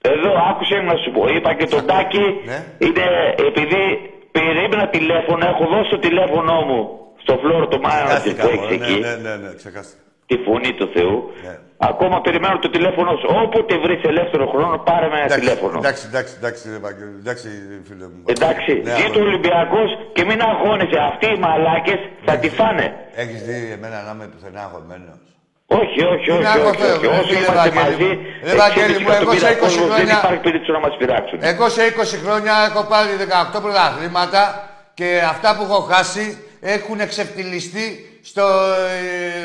Εδώ άκουσε να σου πω. Είπα και τον Τάκη. Ναι. Είναι επειδή περίμενα τηλέφωνο, έχω δώσει το τηλέφωνο μου στο φλόρο του Μάινα που Ξεχάστηκα εγώ, έχει ναι, εκεί. ναι, ναι, ναι, ξεχάστηκα. Τη φωνή του Θεού. Ναι. Ακόμα περιμένω το τηλέφωνο σου. Όποτε βρεις ελεύθερο χρόνο, πάρε με ένα Εντάξει, τηλέφωνο. Εντάξει, εντάξει, εντάξει, ρε Ευαγγέλη, εντάξει, φίλε μου. Εντάξει, Ναι, ζήτω ο αγόρι. Ολυμπιακό και μην αγώνεσαι. Αυτοί οι μαλάκες θα τη φάνε. Έχεις δει εμένα να είμαι πουθενά αγχωμένος; Όχι, όχι, Είναι όχι. όχι, αγχωμένος, όχι. ρε, Όσο φίλε είμαστε Βαγγέλη μαζί, μου. Ρε, Βαγγέλη μου, εγώ σε 20 κόσμος, δεν χρόνια- υπάρχει περίπτωση να μας πειράξουν. Εγώ σε 20 χρόνια έχω πάρει 18 πρωταθλήματα και αυτά που έχω χάσει έχουν εξευτελιστεί στο,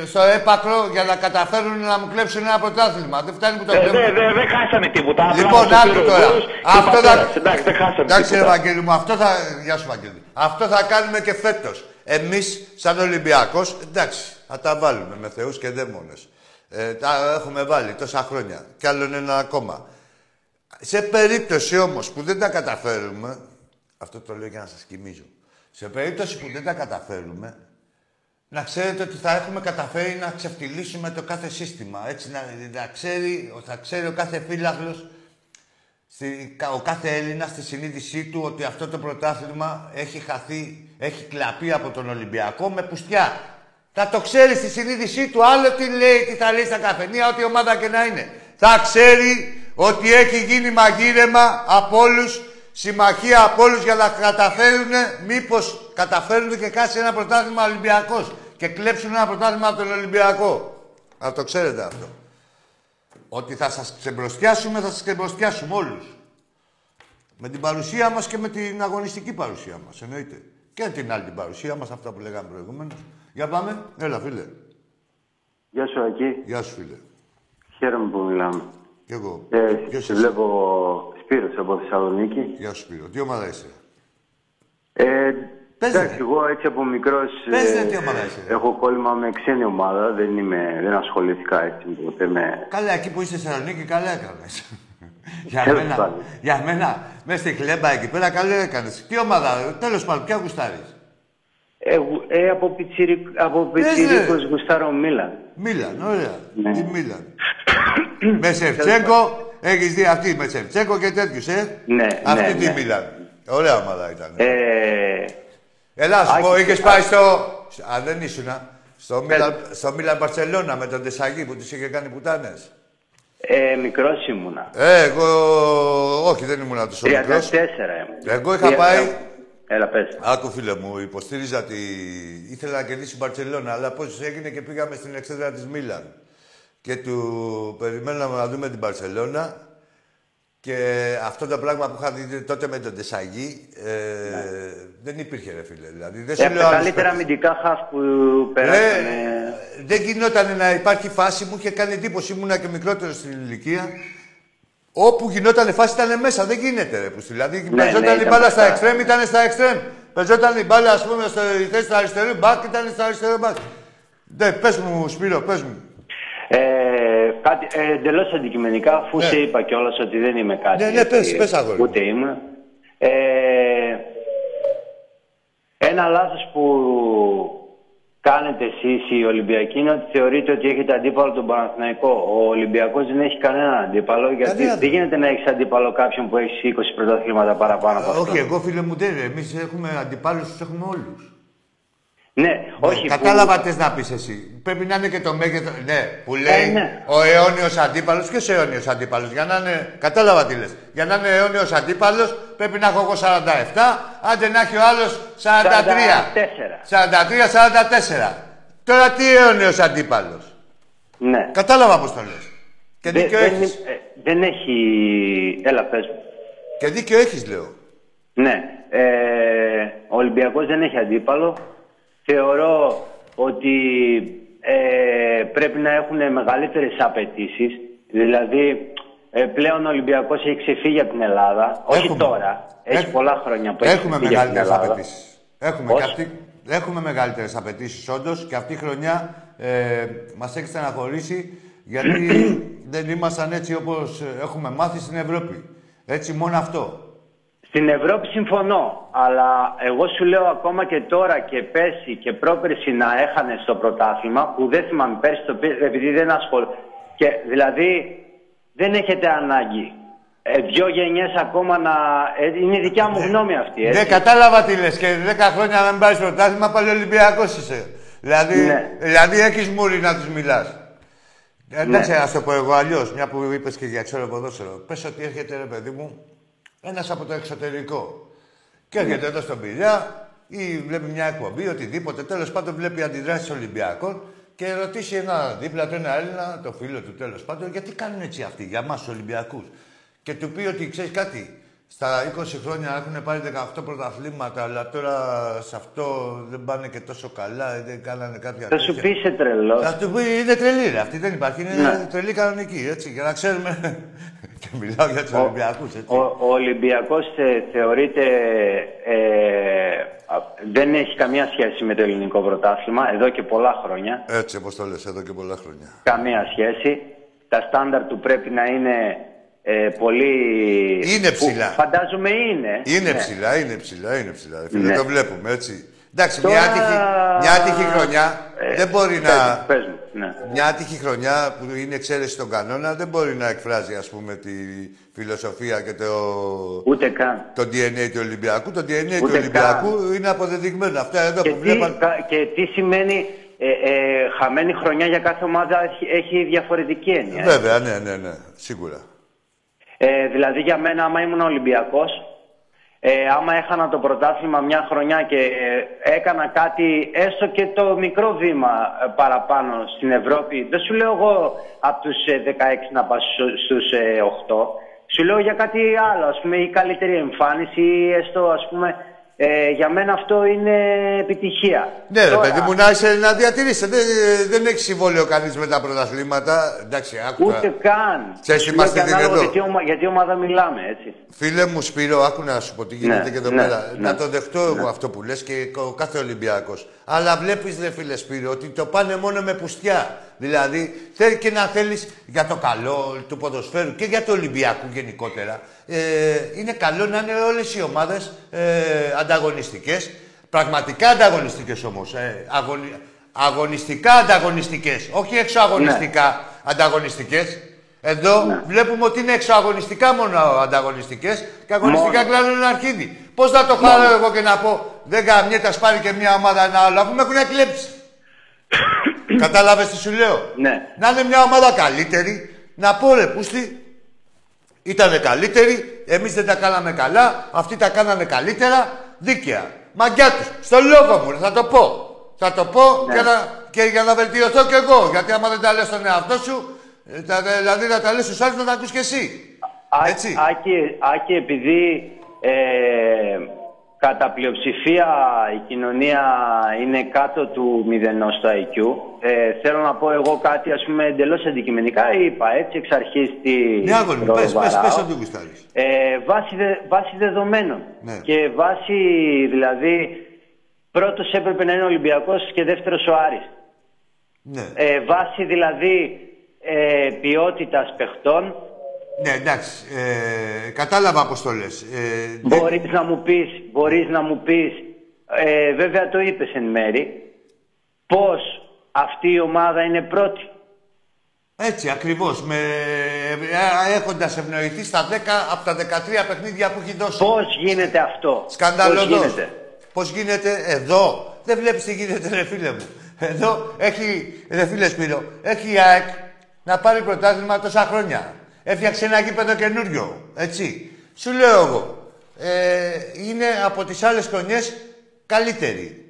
ε, στο έπακρο για να καταφέρουν να μου κλέψουν ένα πρωτάθλημα. Δεν φτάνει που το Ε, βλέπω. Δεν δε, δεν χάσαμε τίποτα. απλά Λοιπόν, μας το άκου πήρε ο τώρα. Θεός και Αυτό ο θα... πατέρας. Εντάξει, δεν χάσαμε Εντάξει, ρε τίποτα. Βαγγέλη μου, αυτό θα... Γεια σου, Βαγγέλη. Αυτό θα κάνουμε και φέτος. Εμείς, σαν Ολυμπιακός, εντάξει, θα τα βάλουμε με θεούς και δαίμονες. Ε, τα έχουμε βάλει τόσα χρόνια. Κι άλλον ένα ακόμα. Σε περίπτωση όμως που δεν τα καταφέρουμε, αυτό το λέω για να σας κοιμίζω. Σε περίπτωση που δεν τα καταφέρουμε, να ξέρετε ότι θα έχουμε καταφέρει να ξεφτυλίσουμε το κάθε σύστημα. Έτσι, να, να ξέρει, θα ξέρει ο κάθε φύλαχλος, στη- κα- ο κάθε Έλληνας στη συνείδησή του ότι αυτό το πρωτάθλημα έχει χαθεί, έχει κλαπεί από τον Ολυμπιακό με πουστιά. Θα το ξέρει στη συνείδησή του, άλλο τι λέει, τι θα λέει στα καφενεία, ό,τι ομάδα και να είναι. Θα ξέρει ότι έχει γίνει μαγείρεμα από όλους, συμμαχία από όλους για να καταφέρουν, μήπως καταφέρουν και κάτσει ένα πρωτάθλημα Ολυμπιακός και κλέψουν ένα πρωτάθλημα από τον Ολυμπιακό. Να το ξέρετε αυτό. Ότι θα σας ξεμπροστιάσουμε, θα σας ξεμπροστιάσουμε όλους. Με την παρουσία μας και με την αγωνιστική παρουσία μας, εννοείται. Και την άλλη την παρουσία μας, αυτά που λέγαμε προηγουμένως. Για πάμε. Έλα, φίλε. Γεια σου, Ακή. Γεια σου, φίλε. Χαίρομαι που μιλάμε. Κι εγώ. Ε, Ποιος σε είσαι; βλέπω Σπύρος από Θεσσαλονίκη. Γεια σου, Σπύρο. Τι ομάδα είσαι; Ε, Πες, εντάξει, ρε. εγώ έτσι από μικρός Πες, ρε, ε, τι ομάδα είσαι, ρε. έχω κόλλημα με ξένη ομάδα. Δεν, είμαι, δεν ασχολήθηκα έτσι ποτέ με... Καλά, εκεί που είσαι στη Θεσσαλονίκη, καλά έκανες. για Τέλος μένα, πάντων. για μένα, μέσα στη χλέμπα εκεί πέρα, καλά έκανες. Τι ομάδα, τέλος πάντων, ποια γουστάρεις; Ε, γου- ε, από, πιτσιρι, από Πες, ρε. πιτσιρίκος γουστάρω Μίλαν. Μίλαν, ωραία. Ναι. Τι Μίλαν. με Σεφτσέγκο, έχεις δει αυτή με Σεφτσέγκο και τέτοιους, ε; Ναι, Αυτή ναι, τη ναι. Μίλαν. Ωραία ομάδα ήταν. Ε, Ελά, σου Άκη, πω, είχες α- πάει στο... Α, δεν ήσουνα. Στο Μίλαν, στο Μίλαν Μπαρσελώνα με τον Τεσαγή που τους είχε κάνει πουτάνες. ε, μικρός ήμουνα. Ε, εγώ... Όχι, δεν ήμουν τόσο 34 μικρός. ήμουν. Εγώ είχα Ε, πάει... ε, Έλα, πες. Άκου φίλε μου, υποστήριζα τη... Ήθελα να κερδίσει η Μπαρσελώνα, αλλά πώς έγινε και πήγαμε στην εξέδρα της Μίλαν. Και του περιμέναμε να δούμε την Μπαρσελώνα και αυτό το πράγμα που είχα δει τότε με τον Τεσαγή ε, δεν υπήρχε ρε φίλε. Δηλαδή, δεν Ε, σου από λέω τα άλλους καλύτερα παίκτες. αμυντικά χαφ που Ρε, περάσανε. δεν γινόταν να υπάρχει φάση, μου είχε κάνει εντύπωση, ήμουνα και μικρότερο στην ηλικία. Όπου γινόταν φάση ήταν μέσα, δεν γίνεται ρε. Που, δηλαδή Ναι, παίζονταν ναι, η ήταν μπάλα στα μπροστά. εξτρέμ, ήταν στα εξτρέμ. Παίζονταν η μπάλα, ας πούμε, στο η θέση του αριστερού μπακ, ήταν στο αριστερό μπακ. Ναι, πες μου, Σπύρο, πες μου. Ε, κάτι ε, εντελώς αντικειμενικά, αφού Ναι. σε είπα κιόλας ότι δεν είμαι κάτι. Ναι, ναι, πες, έτσι, πες, αγόρι μου. Ούτε ήμουν. Ε, ένα λάθος που κάνετε εσείς οι Ολυμπιακοί είναι ότι θεωρείτε ότι έχετε αντίπαλο τον Παναθηναϊκό. Ο Ολυμπιακός δεν έχει κανένα αντίπαλο, γιατί Κανένα. δεν γίνεται να έχεις αντίπαλο κάποιον που έχει 20 πρωταθλήματα παραπάνω από αυτό. Όχι, εγώ φίλε μου δεν εμείς έχουμε αντιπάλους, τους έχουμε όλους. Ναι, όχι. που- Κατάλαβα τι να πεις εσύ. Πρέπει να είναι και το μέγεθο. Ναι, που λέει ναι. ο αιώνιος αντίπαλος. Ποιος αιώνιος αντίπαλος; Για να είναι. Κατάλαβα τι λες. Για να είναι αιώνιος αντίπαλος πρέπει να έχω εγώ 47, άντε να έχει ο άλλος 43. 43-44. Τώρα τι αιώνιος αντίπαλος; Ναι. Κατάλαβα πώς το λες. Και Δεν- δίκιο δεν, έχεις. ε, δεν έχει... Έλα, πες μου. Και δίκιο έχεις, λέω. Ναι. Ε, ο Ολυμπιακός δεν έχει αντίπαλο. Θεωρώ ότι ε, πρέπει να έχουν μεγαλύτερες απαιτήσεις. Δηλαδή, ε, πλέον ο Ολυμπιακός έχει ξεφύγει από την Ελλάδα. Όχι Έχουμε. τώρα. Έχει Έχ- πολλά χρόνια που έχει Έχουμε ξεφύγει από την μεγαλύτερες Ελλάδα. απαιτήσεις. Έχουμε, Πώς; και αυτή, έχουμε μεγαλύτερες απαιτήσεις, όντως. Και αυτή η χρονιά ε, μας έχει στεναχωρήσει γιατί δεν ήμασταν έτσι όπως έχουμε μάθει στην Ευρώπη. Έτσι, μόνο αυτό. Στην Ευρώπη συμφωνώ, αλλά εγώ σου λέω ακόμα και τώρα και πέρσι και πρόπερσι να έχανε στο πρωτάθλημα, που δεν θυμάμαι πέρσι το πήρε, επειδή δεν ασχολ... Και δηλαδή δεν έχετε ανάγκη ε, δύο γενιές ακόμα να... ε, είναι η δικιά μου γνώμη αυτή, έτσι. Δεν κατάλαβα τι λες και 10 χρόνια να μην πάρεις πρωτάθλημα, πάλι Ολυμπιακός είσαι. Δηλαδή, Ναι. δηλαδή έχεις μούρι να τους μιλάς. Εντάξει, να το πω εγώ αλλιώς, μια που είπες και για ξέρω ποδόσφαιρο. Πες ότι έρχεται ρε παιδί μου ένας από το εξωτερικό. Και έρχεται εδώ στον Πειραιά ή βλέπει μια εκπομπή, οτιδήποτε. Τέλος πάντων βλέπει αντιδράσεις Ολυμπιακών και ρωτήσει ένα δίπλα του ένα Έλληνα, το φίλο του τέλος πάντων, γιατί κάνουν έτσι αυτοί για εμά του Ολυμπιακούς; Και του πει ότι ξέρεις κάτι, στα 20 χρόνια έχουν πάρει 18 πρωταθλήματα, αλλά τώρα σε αυτό δεν πάνε και τόσο καλά, δεν κάνανε κάποια Θα σου τέτοια. πει είσαι τρελός. Θα του πει είναι τρελή, ρε. Αυτή δεν υπάρχει. Είναι Ναι. τρελή κανονική, έτσι. Για να ξέρουμε. και μιλάω για τους Ολυμπιακούς, έτσι. Ο, ο Ολυμπιακός ε, θεωρείται... Ε, α, δεν έχει καμία σχέση με το ελληνικό πρωτάθλημα εδώ και πολλά χρόνια. Έτσι, όπως το λες, εδώ και πολλά χρόνια. Καμία σχέση. Τα στάνταρ του πρέπει να είναι ε, πολύ... Είναι που ψηλά. Φαντάζομαι είναι. Είναι Ναι. ψηλά, είναι ψηλά, είναι ψηλά. ρε Φίλε, Ναι. το βλέπουμε, έτσι. Εντάξει, Τώρα- μια, άτυχη, μια άτυχη χρονιά Ε, δεν μπορεί πες να. μου, πες μου, ναι. Μια άτυχη χρονιά που είναι εξαίρεση στον κανόνα δεν μπορεί να εκφράζει, ας πούμε, τη φιλοσοφία και το, Ούτε καν. το DNA του Ολυμπιακού. Το DNA του Ούτε Ολυμπιακού είναι αποδεδειγμένο. Αυτά εδώ Και που τι, βλέπαν. κα- και τι σημαίνει ε, ε, χαμένη χρονιά για κάθε ομάδα έχει, έχει διαφορετική έννοια. Βέβαια, ναι, ναι, ναι, σίγουρα. Ε, δηλαδή για μένα άμα ήμουν Ολυμπιακός, ε, άμα έχανα το πρωτάθλημα μια χρονιά και ε, έκανα κάτι έστω και το μικρό βήμα ε, παραπάνω στην Ευρώπη, δεν σου λέω εγώ από τους ε, 16 να πας στου- στους ε, 8, σου λέω για κάτι άλλο, ας πούμε, ή καλύτερη εμφάνιση ή έστω ας πούμε, ε, για μένα αυτό είναι επιτυχία. Ναι, ρε Τώρα- παιδί μου, να, είσαι, να διατηρήσει. Δεν, δεν έχει συμβόλαιο κανείς με τα πρωταθλήματα. Εντάξει, άκου τώρα. Ούτε καν. Ξέρεις, Σου είμαστε λέω και ανάλογα εδώ. Γιατί, ομα- γιατί ομάδα μιλάμε, έτσι. Φίλε μου Σπύρο, άκου να σου πω τι γίνεται Ναι, και εδώ ναι, πέρα. ναι. Να το δεχτώ εγώ αυτό που λες και ο κάθε Ολυμπιακός. Αλλά βλέπεις ρε φίλε Σπύρο ότι το πάνε μόνο με πουστιά. Δηλαδή θέλει και να θέλεις για το καλό του ποδοσφαίρου και για το Ολυμπιακού γενικότερα. Ε, είναι καλό να είναι όλες οι ομάδες ε, ανταγωνιστικές. Πραγματικά ανταγωνιστικές όμως. Ε, αγωνι- Αγωνιστικά ανταγωνιστικές. Όχι εξωαγωνιστικά ανταγωνιστικές. Εδώ βλέπουμε ότι είναι εξωαγωνιστικά μόνο ανταγωνιστικές και αγωνιστικά Μόνο. κλάνουν ένα αρχίδι. Πώς θα το χαρώ εγώ και να πω δεν καμιέται, ας πάρει και μια ομάδα ένα άλλο, αφού με έχουν κλέψει. Κατάλαβες τι σου λέω; Ναι. Να είναι μια ομάδα καλύτερη, να πω ρε πούστη, ήταν καλύτερη, εμείς δεν τα κάναμε καλά, αυτοί τα κάνανε καλύτερα, δίκαια. Μαγκιά τους, στο λόγο μου, ρε, θα το πω. Θα το πω Ναι. για να, και για να βελτιωθώ κι εγώ. Γιατί άμα δεν τα λες στον εαυτό σου, ε, τα, δηλαδή να τα λες στους άλλους να τα ακούς κι εσύ. Α- Έτσι. Άκη, Άκη, επειδή ε, κατά πλειοψηφία η κοινωνία είναι κάτω του μηδενός στο IQ, ε, θέλω να πω εγώ κάτι ας πούμε εντελώς αντικειμενικά είπα έτσι εξ αρχής τη Ναι, αγόρι μου, πες, πες, προβαράω. πες ό,τι γουστάρεις. Ε, βάση, δε- βάση δεδομένων. Ναι. Και βάση, δηλαδή, πρώτος έπρεπε να είναι ο Ολυμπιακός και δεύτερος ο Άρης. Ναι. Ε, βάση, δηλαδή, ε, ποιότητας παιχτών, Ναι, εντάξει. Ε, κατάλαβα πώς το λες. Ε, δεν- μπορείς να μου πεις, μπορείς να μου πεις, ε, βέβαια το είπες εν μέρη, πώς αυτή η ομάδα είναι πρώτη. Έτσι, ακριβώς. Με, ε, έχοντας ευνοηθεί στα 10 από τα 13 παιχνίδια που έχει δώσει. Πώς γίνεται αυτό; Σκανδαλωδός. Πώς γίνεται; Πώς γίνεται; Εδώ. Δεν βλέπεις τι γίνεται, ρε φίλε μου. Εδώ έχει, ρε φίλε Σπύρο, έχει η ΑΕΚ να πάρει πρωτάθλημα τόσα χρόνια. Έφτιαξε ένα γήπεδο καινούριο, έτσι. Σου λέω εγώ, ε, είναι από τις άλλες χρονιές καλύτερη.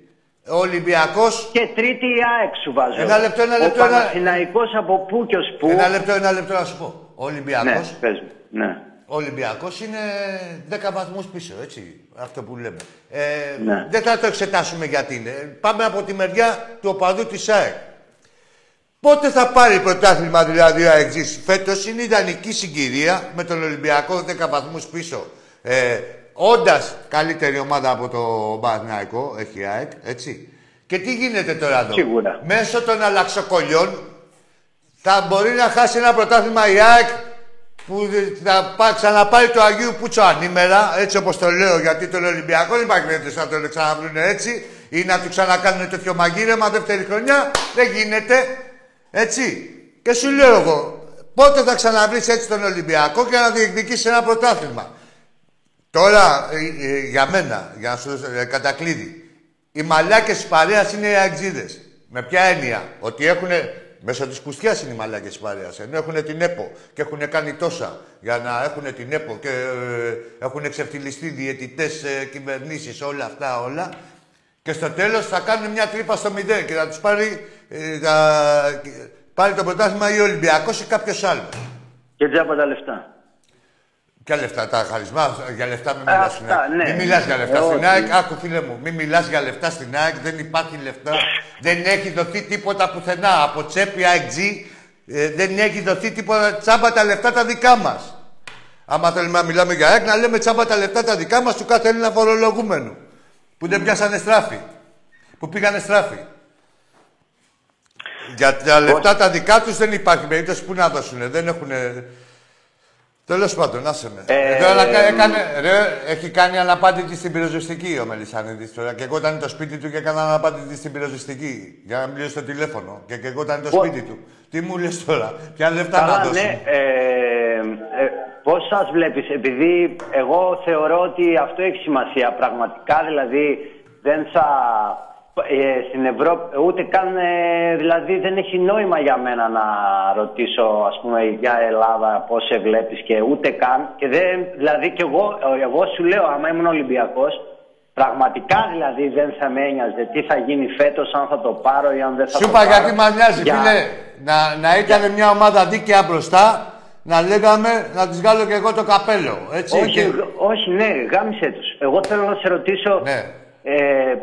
Ο Ολυμπιακός... Και τρίτη η ΑΕΚ σου βάζω. Ένα λεπτό, ένα λεπτό, Ο ένα- Παναθηναϊκός από πού και ως πού. Ένα λεπτό, ένα λεπτό να σου πω. Ο Ναι, Ολυμπιακός, πες μου. Ναι. ο Ολυμπιακός είναι 10 βαθμούς πίσω, έτσι, αυτό που λέμε. Ε, Ναι. Δεν θα το εξετάσουμε γιατί είναι. Πάμε από τη μεριά του οπαδού της ΑΕΚ. Πότε θα πάρει πρωτάθλημα δηλαδή ο ΑΕΚ Φέτος είναι ιδανική συγκυρία με τον Ολυμπιακό 10 βαθμούς πίσω. Ε, Όντας καλύτερη ομάδα από το Παναθηναϊκό, έχει η ΑΕΚ, έτσι. Και τι γίνεται τώρα εδώ; Σίγουρα. Μέσω των αλλαξοκολλιών θα μπορεί να χάσει ένα πρωτάθλημα η ΑΕΚ που θα πά- ξαναπάρει το Αγίου Πούτσο ανήμερα, έτσι όπως το λέω, γιατί τον Ολυμπιακό δεν υπάρχει περίπτωση να τον ξαναβρούν έτσι ή να του ξανακάνουν τέτοιο μαγείρεμα δεύτερη χρονιά. Δεν γίνεται. Έτσι. Και σου λέω εγώ, Πότε θα ξαναβρεις έτσι τον Ολυμπιακό και να διεκδικήσεις ένα πρωτάθλημα. Τώρα, ε, ε, για μένα, για να σου δώσω ε, κατακλείδη, οι μαλάκες της παρέας είναι οι αεξίδες. Με ποια έννοια, ότι έχουν. Μέσω της κουστιάς είναι οι μαλάκες της παρέας. Ενώ έχουν την ΕΠΟ και έχουν κάνει τόσα για να έχουν την ΕΠΟ και ε, έχουν εξευθυλιστεί διαιτητές, ε, κυβερνήσεις, όλα αυτά όλα. Και στο τέλος θα κάνουν μια τρύπα στο μηδέν και θα τους πάρει, ε, θα, πάρει το πρωτάθλημα ή ο Ολυμπιακός ή κάποιος άλλος. Και τζάμπα τα λεφτά. Ποια λεφτά, τα χαρισμά, για λεφτά μην Ε, μιλάς αυτά, στην ΑΕΚ. ναι. Μην μιλάς για λεφτά Ε, στην όχι. ΑΕΚ. Άκου φίλε μου, μην μιλάς για λεφτά στην ΑΕΚ. Δεν υπάρχει λεφτά. δεν έχει δοθεί τίποτα πουθενά. Από τσέπη AEG ε, δεν έχει δοθεί τίποτα. Τσάμπα τα λεφτά τα δικά μας. Άμα θέλουμε να μιλάμε για ΑΕΚ, να λέμε τσάμπα τα λεφτά τα δικά μας του κάθε Έλληνα φορολογούμενου. Που δεν πιάσανε στράφη. Που πήγανε στράφη. Για τα λεφτά τα δικά τους δεν υπάρχει περίπτωση που να δώσουν. Δεν έχουν. Τέλος πάντων, άσε με. Ε, Ε, τώρα κα- έκανε, ρε, έχει κάνει αναπάντητη στην πυροσβεστική ο Μελισανίδης τώρα. Και εγώ ήταν το σπίτι του και έκανα αναπάντητη στην πυροσβεστική. Για να μιλήσω στο τηλέφωνο. Και, και εγώ ήταν το Πώς- σπίτι του. Τι μου λες τώρα, ποια λεφτά να Καλά, δώσουν. ναι. Ε, ε, πώς σας βλέπεις, επειδή εγώ θεωρώ ότι αυτό έχει σημασία πραγματικά, δηλαδή δεν θα... Ε, στην Ευρώπη, ούτε καν, ε, δηλαδή δεν έχει νόημα για μένα να ρωτήσω ας πούμε για Ελλάδα πώς σε βλέπεις και ούτε καν και δεν, δηλαδή και εγώ, εγώ σου λέω άμα ήμουν Ολυμπιακός πραγματικά δηλαδή δεν θα με ένοιαζε τι θα γίνει φέτος αν θα το πάρω ή αν δεν θα Σου το είπα πάρω. γιατί μας νοιάζει, Για- φίλε. Να, να ήταν μια ομάδα δίκαια μπροστά, να λέγαμε να της βγάλω και εγώ το καπέλο. Έτσι. Όχι, και- γ- όχι, ναι, γάμισε τους. Εγώ θέλω να σε ρωτήσω Ναι. ε,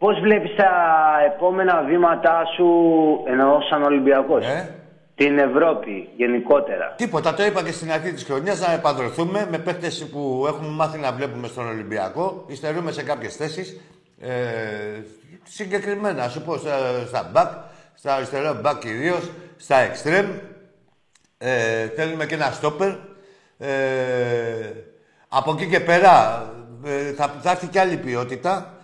πώς βλέπεις τα επόμενα βήματά σου, εννοώ σαν Ολυμπιακός, Ναι. την Ευρώπη γενικότερα. Τίποτα, το είπα και στην αρχή της χρονιάς να επανδρωθούμε με παίχτε που έχουμε μάθει να βλέπουμε στον Ολυμπιακό. Υστερούμε σε κάποιες θέσεις. Ε, συγκεκριμένα, σου πω στα, στα back, στα αριστερά back κυρίως, στα extreme. Ε, θέλουμε και ένα stopper. Ε, από εκεί και πέρα ε, θα, θα έρθει και άλλη ποιότητα ε,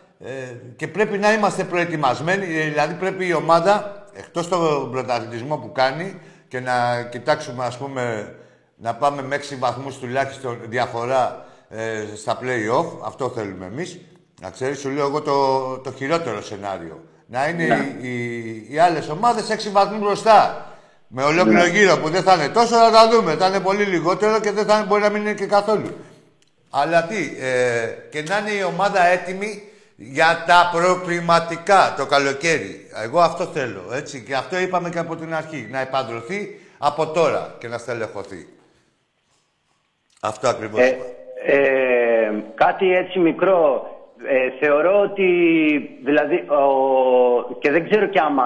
και πρέπει να είμαστε προετοιμασμένοι. ε, Δηλαδή πρέπει η ομάδα, εκτός τον πρωταθλητισμό που κάνει και να κοιτάξουμε ας πούμε να πάμε με 6 βαθμούς τουλάχιστον διαφορά ε, στα play-off. Αυτό θέλουμε εμείς. Να ξέρεις, σου λέω εγώ το, το χειρότερο σενάριο. Να είναι οι, οι, οι άλλες ομάδες 6 βαθμούς μπροστά. Με ολόκληρο γύρο που δεν θα είναι τόσο, θα τα δούμε. Θα είναι πολύ λιγότερο και δεν θα είναι, μπορεί να μην είναι και καθόλου. Αλλά τι, ε, και να είναι η ομάδα έτοιμη για τα προκριματικά το καλοκαίρι. Εγώ αυτό θέλω, έτσι. Και αυτό είπαμε και από την αρχή. Να επαντρωθεί από τώρα και να στελεχωθεί. Αυτό ακριβώς Ε, είπα. ε, κάτι έτσι μικρό. Ε, θεωρώ ότι, δηλαδή, ο, και δεν ξέρω κι άμα,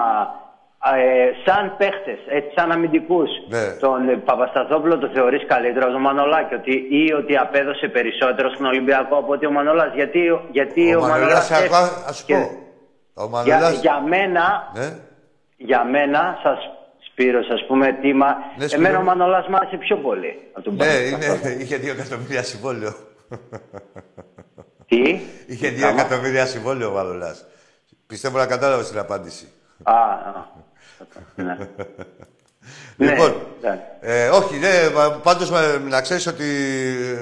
ε, σαν παίχτες, έτσι, σαν αμυντικούς, Ναι. τον ε, Παπασταθόπουλο το θεωρείς καλύτερο από τον Μανολάκη ότι, ή ότι απέδωσε περισσότερο στον Ολυμπιακό από ότι ο Μανολάς; Γιατί, γιατί Ο ο, Μανολάς, Μανολάς... α- ας σου και- πω. Ο για, Μανολάς... για μένα, Ναι. για μένα, σας Σπύρος, ας πούμε, τίμα, Ναι, Σπύρο. εμένα ο Μανολάς μ' άρεσε πιο πολύ. από τον Ναι, Παπασταθόπουλο. είναι, είχε δύο εκατομμύρια συμβόλαιο. Τι; Είχε δύο Άμα. εκατομμύρια συμβόλαιο ο Βαλολάς. Πιστεύω να κατάλαβες την απάντηση. Α, α. Ναι. Λοιπόν, Ναι, ναι. ε, όχι, ναι, μα- πάντως ε, να ξέρεις ότι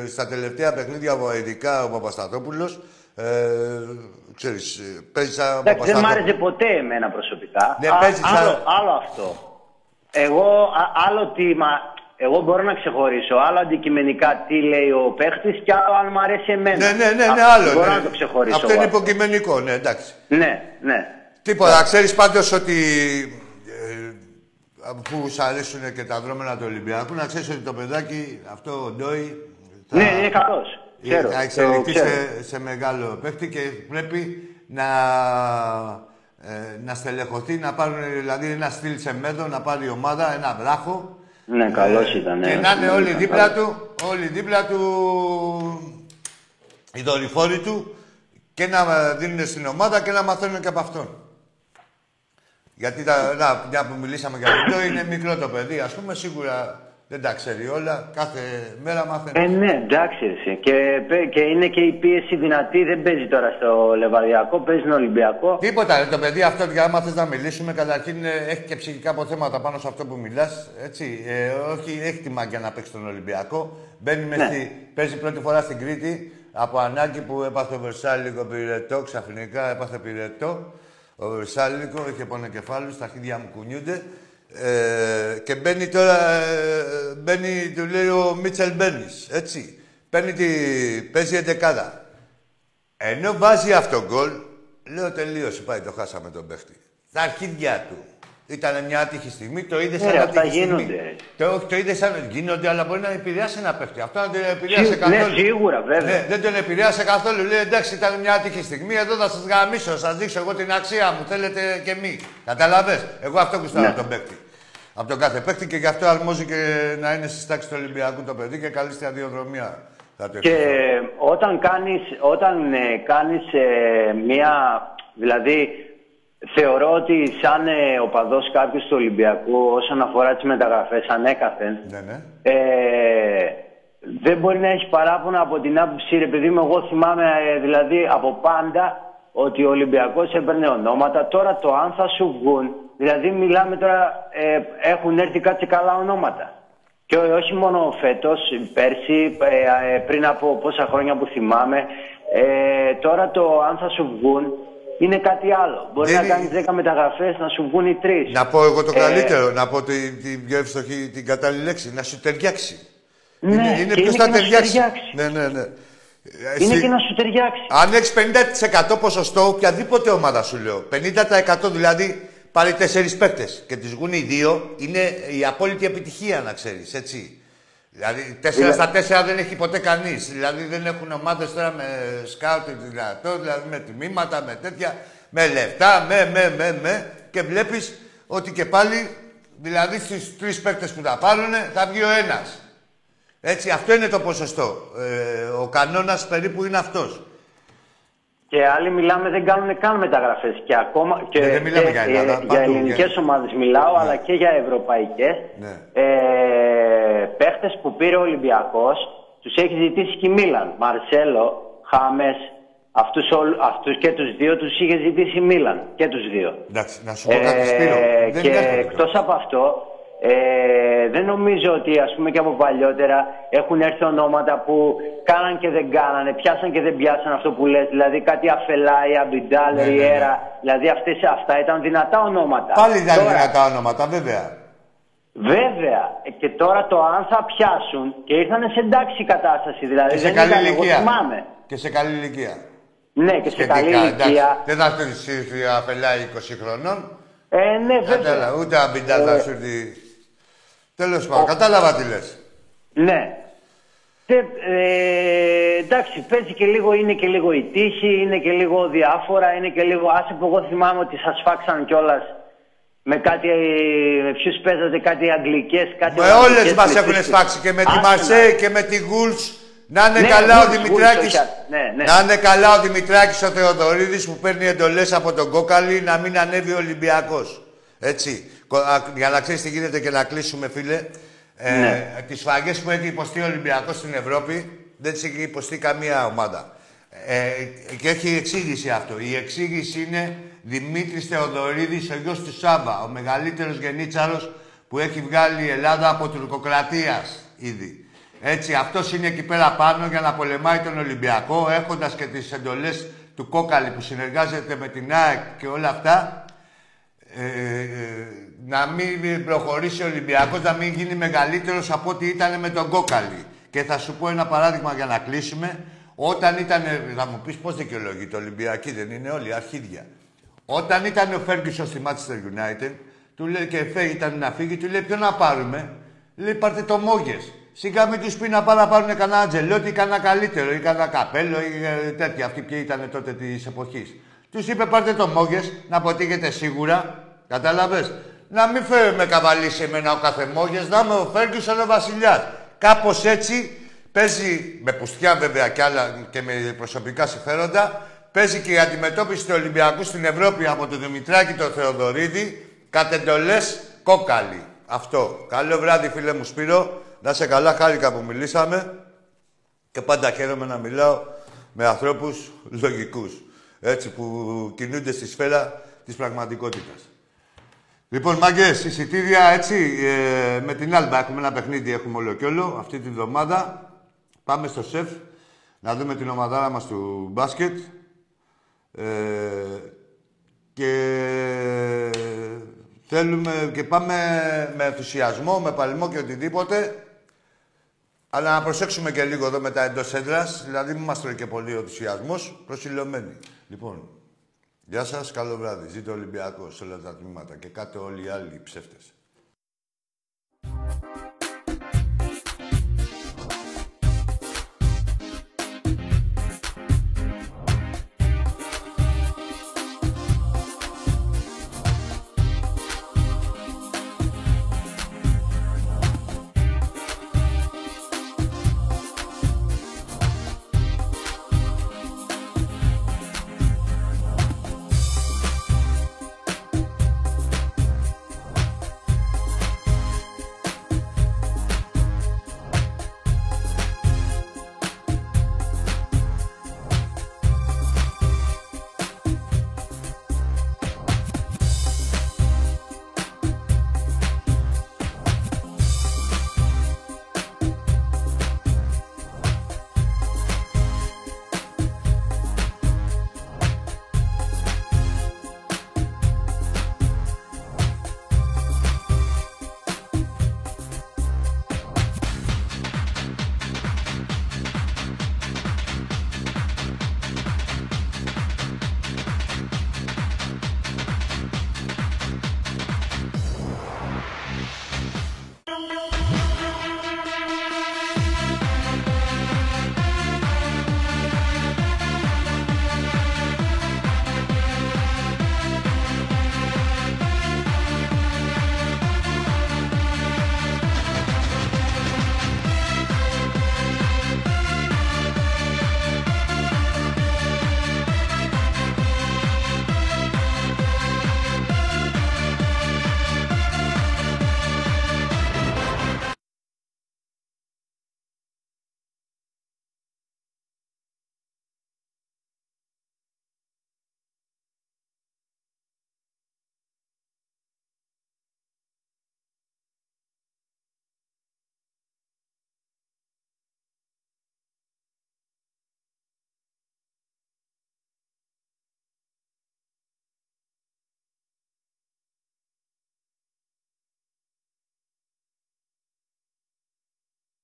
στα τελευταία παιχνίδια, ο- ειδικά ο Παπασταθόπουλος, ε, ξέρεις, ε, παίζει σαν Εντάξει, δεν μ' Παπασταθόπουλος. άρεσε ποτέ εμένα προσωπικά. Ναι, Α, παίζει σαν- άλλο, άλλο αυτό. Εγώ, α- άλλο τι, μα, εγώ μπορώ να ξεχωρίσω. Άλλο αντικειμενικά τι λέει ο παίχτης και άλλο αν μου αρέσει εμένα. Ναι, ναι, ναι, ναι, Α, άλλο. Μπορώ ναι. να το ξεχωρίσω. Αυτό είναι εγώ. υποκειμενικό, ναι, εντάξει. Ναι, ναι. Τίποτα, να ξέρεις πάντως ότι ε, που σου αρέσουν και τα δρόμενα του Ολυμπιακού, να ξέρεις ότι το παιδάκι, αυτό ο Ντόι, θα, Ναι, είναι καλό. Ξέρω. θα το εξελιχθεί ξέρω. σε, σε μεγάλο παίχτη και πρέπει να, ε, να στελεχωθεί, να πάρουν δηλαδή ένα στυλ σε μέδο, να πάρει η ομάδα, ένα βράχο. Ναι, καλός ήταν. Και ναι. να είναι Ναι, όλοι ήταν δίπλα καλός. του, όλοι δίπλα του οι δορυφόροι του και να δίνουν στην ομάδα και να μαθαίνουν και από αυτόν. Γιατί τα, να, μια που μιλήσαμε για αυτό, είναι μικρό το παιδί, ας πούμε, σίγουρα δεν τα ξέρει όλα. Κάθε μέρα μαθαίνει. Ε, ναι, εντάξει. Εσύ. Και, παι- και είναι και η πίεση δυνατή. Δεν παίζει τώρα στο Λεβαδιακό, παίζει στον Ολυμπιακό. Τίποτα, ρε, το παιδί αυτό, για άμα θες να μιλήσουμε, καταρχήν ε, έχει και ψυχικά αποθέματα πάνω σε αυτό που μιλάς, έτσι. Ε, όχι, έχει τη μάγκια να παίξει τον Ολυμπιακό. Μπαίνει μες Ναι. στη, παίζει πρώτη φορά στην Κρήτη, από ανάγκη που έπαθε ο Βερσάλικο πυρετό, ξαφνικά έπαθε πυρετό. Ο Βερσάλικο είχε πονοκεφάλου, τα χέρια μου κουνιούνται. Ε, και μπαίνει τώρα, ε, μπαίνει, του λέει ο Μίτσελ Μπέρνης, έτσι. Παίρνει τη, παίζει εντεκάδα. Ενώ βάζει αυτό γκολ, λέω τελείωσε, πάει, το χάσαμε τον παίχτη. Τα αρχίδια του. Ήταν μια άτυχη στιγμή, το είδες Ναι, σαν ρε, αυτά άτυχη στιγμή. γίνονται. Το, όχι, το είδες σαν γίνονται, αλλά μπορεί να επηρεάσει ένα παίχτη. Αυτό δεν τον επηρεάσε Σίγου- ναι, καθόλου. σίγουρα, βέβαια. Ναι, δεν τον επηρεάσε καθόλου. Λέει εντάξει, ήταν μια άτυχη στιγμή. Εδώ θα σας γαμίσω, θα σας δείξω εγώ την αξία μου. Θέλετε και μη. Καταλαβες. Εγώ αυτό κουστάρω Ναι. από τον παίχτη. Από τον κάθε παίχτη και γι' αυτό αρμόζει και να είναι στις τάξεις του Ολυμπιακού το παιδί και καλή σταδιοδρομία. Θα το Και ευχηθώ. όταν κάνεις, όταν, ε, κάνεις ε, μία, δηλαδή θεωρώ ότι σαν ε, οπαδός κάποιος του Ολυμπιακού όσον αφορά τις μεταγραφές ανέκαθεν Ναι, ναι. ε, δεν μπορεί να έχει παράπονα από την άποψη ρε παιδί μου εγώ θυμάμαι ε, δηλαδή από πάντα ότι ο Ολυμπιακός έπαιρνε ονόματα τώρα το αν θα σου βγουν δηλαδή μιλάμε τώρα ε, έχουν έρθει κάτι καλά ονόματα και ό- όχι μόνο φέτος, πέρσι, ε, ε, πριν από πόσα χρόνια που θυμάμαι. Ε, τώρα το αν θα σου βγουν είναι κάτι άλλο. Μπορεί Δεν να είναι- κάνεις 10 μεταγραφές, να σου βγουν οι τρεις. Να πω εγώ το Ε, καλύτερο, να πω την, την πιο εύστοχη, την κατάλληλη λέξη. Να σου ταιριάξει. Ναι, είναι είναι και ποιος είναι θα και να σου ταιριάξει. ταιριάξει. Ναι, ναι, ναι. Είναι Εσύ- και να σου ταιριάξει. Αν έχεις 50% ποσοστό, οποιαδήποτε ομάδα σου λέω, 50% δηλαδή πάρει τέσσερις παίκτες και τη βγουν οι δύο, είναι η απόλυτη επιτυχία να ξέρεις, έτσι. Δηλαδή 4 στα 4 δεν έχει ποτέ κανείς. Δηλαδή δεν έχουν ομάδες τώρα με σκάουτ δυνατό, δηλαδή με τιμήματα, με τέτοια, με λεφτά, με, με, με, με. Και βλέπεις ότι και πάλι, δηλαδή στου τρεις παίκτες που τα πάρουν, θα βγει ο ένας. Έτσι, αυτό είναι το ποσοστό. Ε, ο κανόνας περίπου είναι αυτός. Και άλλοι μιλάμε δεν κάνουν καν μεταγραφές. Και ακόμα. Και, Ναι, δεν μιλάμε και, για Ελλάδα, ε, παντού, για ελληνικές για- ομάδες μιλάω, αλλά και για ευρωπαϊκές. Ναι. Ε, παίχτες που πήρε ο Ολυμπιακός, τους έχει ζητήσει και η Μίλαν. Μαρσέλο, Χάμες, αυτούς, όλ- αυτούς και τους δύο τους είχε ζητήσει η Μίλαν. Και τους δύο. Εντάξει, να σου πω κάτι, Σπύρο. Ε, Δεν και έρχονται εκτός από αυτό, ε, δεν νομίζω ότι ας πούμε και από παλιότερα έχουν έρθει ονόματα που κάναν και δεν κάνανε, πιάσαν και δεν πιάσαν αυτό που λες. Δηλαδή κάτι Αφελάη, Αμπιντάλ, Ναι, ναι, ναι. Ριέρα. Δηλαδή αυτές, αυτά ήταν δυνατά ονόματα. Πάλι ήταν Τώρα, δυνατά ονόματα, βέβαια. Βέβαια. Ε, Και τώρα το αν θα πιάσουν και ήρθαν σε εντάξει κατάσταση. Δηλαδή Και σε δεν καλή ήταν, εγώ ηλικία. θυμάμαι. Και σε καλή ηλικία. Ναι, και σε καλή Σχετικά, εντάξει. ηλικία. Δεν θα σου έρθει απελάει 20 χρονών. Ε, ναι, βέβαια. Κατάλαβα, ούτε αμπιντάλ θα Ε, σου έρθει. Τέλος πάντων, κατάλαβα τι λες. Ναι. Και, ε, εντάξει, παίζει και λίγο, είναι και λίγο η τύχη, είναι και λίγο διάφορα, είναι και λίγο... Άσε που εγώ θυμάμαι ότι σας φάξαν κιόλας με κάτι, με ποιους παίζατε, κάτι αγγλικές, κάτι... Με ολλανδικές όλες μας με έχουν ποιους- σφάξει και με τη Άσε Μαρσέη να- και με τη Γουλς. Να είναι Ναι, καλά ο Γουλς, Δημητράκης. Γουλς, όχι, ναι, ναι. Να είναι καλά ο Δημητράκης ο Θεοδωρίδης που παίρνει εντολές από τον Κόκαλη να μην ανέβει ο Ολυμπιακός. Έτσι. Κο- α, Για να ξέρεις τι γίνεται και να κλείσουμε φίλε. Ε, Ναι. Τις σφαγές που έχει υποστεί ο Ολυμπιακός στην Ευρώπη δεν τις έχει υποστεί καμία ομάδα. Ε, και έχει εξήγηση αυτό. Η εξήγηση είναι Δημήτρης Θεοδωρίδης, ο γιος του Σάμπα, ο μεγαλύτερος γενίτσαρος που έχει βγάλει η Ελλάδα από τουρκοκρατίας ήδη. Έτσι, αυτός είναι εκεί πέρα πάνω για να πολεμάει τον Ολυμπιακό, έχοντας και τις εντολές του Κόκαλη που συνεργάζεται με την ΑΕΚ και όλα αυτά. Ε, ε, να μην προχωρήσει ο Ολυμπιακός, να μην γίνει μεγαλύτερος από ό,τι ήταν με τον Κόκαλη. Και θα σου πω ένα παράδειγμα για να κλείσουμε. Όταν ήταν, θα μου πεις πώς δικαιολογείται ο Ολυμπιακή, δεν είναι όλοι, αρχίδια. Όταν ήταν ο Φέργκισον στη Manchester United, του λέει και φεύγει, ήταν να φύγει, του λέει ποιο να πάρουμε; Λέει πάρτε το Μόγες. Σιγά μην τους πει να πάνε να πάρουν κανένα Αντζελότη ή κανένα καλύτερο ή κανένα καπέλο ή ε, τέτοια, αυτοί ποιοι ήταν τότε της εποχής. Τους είπε πάρτε το Μόγες, να αποτύχετε σίγουρα, κατάλαβες; Να μην φέρει με καβαλήσει εμένα ο κάθε Μόγες, να είμαι ο Φέργκισον ο βασιλιάς. Κάπως έτσι παίζει με πουστιά βέβαια και άλλα και με προσωπικά συμφέροντα, παίζει και η αντιμετώπιση του Ολυμπιακού στην Ευρώπη από τον Δημητράκη τον Θεοδωρίδη, κατ' εντολές κόκαλη. Αυτό. Καλό βράδυ, φίλε μου Σπύρο. Να σε καλά, χάρηκα που μιλήσαμε. Και πάντα χαίρομαι να μιλάω με ανθρώπους λογικούς. Έτσι, που κινούνται στη σφαίρα της πραγματικότητας. Λοιπόν, μάγκες, εισιτήρια, έτσι, ε, με την Άλμπα έχουμε ένα παιχνίδι, έχουμε όλο και όλο, αυτή τη βδομάδα. Πάμε στο σεφ, να δούμε την ομαδάρα μας του μπάσκετ. Ε, και θέλουμε και πάμε με ενθουσιασμό, με παλμό και οτιδήποτε. Αλλά να προσέξουμε και λίγο εδώ με τα εντός έδρας, δηλαδή μην μας τρώει και πολύ ο ενθουσιασμός. Προσιλωμένοι. Λοιπόν, γεια σας, καλό βράδυ. Ζήτω Ολυμπιακός σε όλα τα τμήματα και κάτω όλοι οι άλλοι ψεύτες.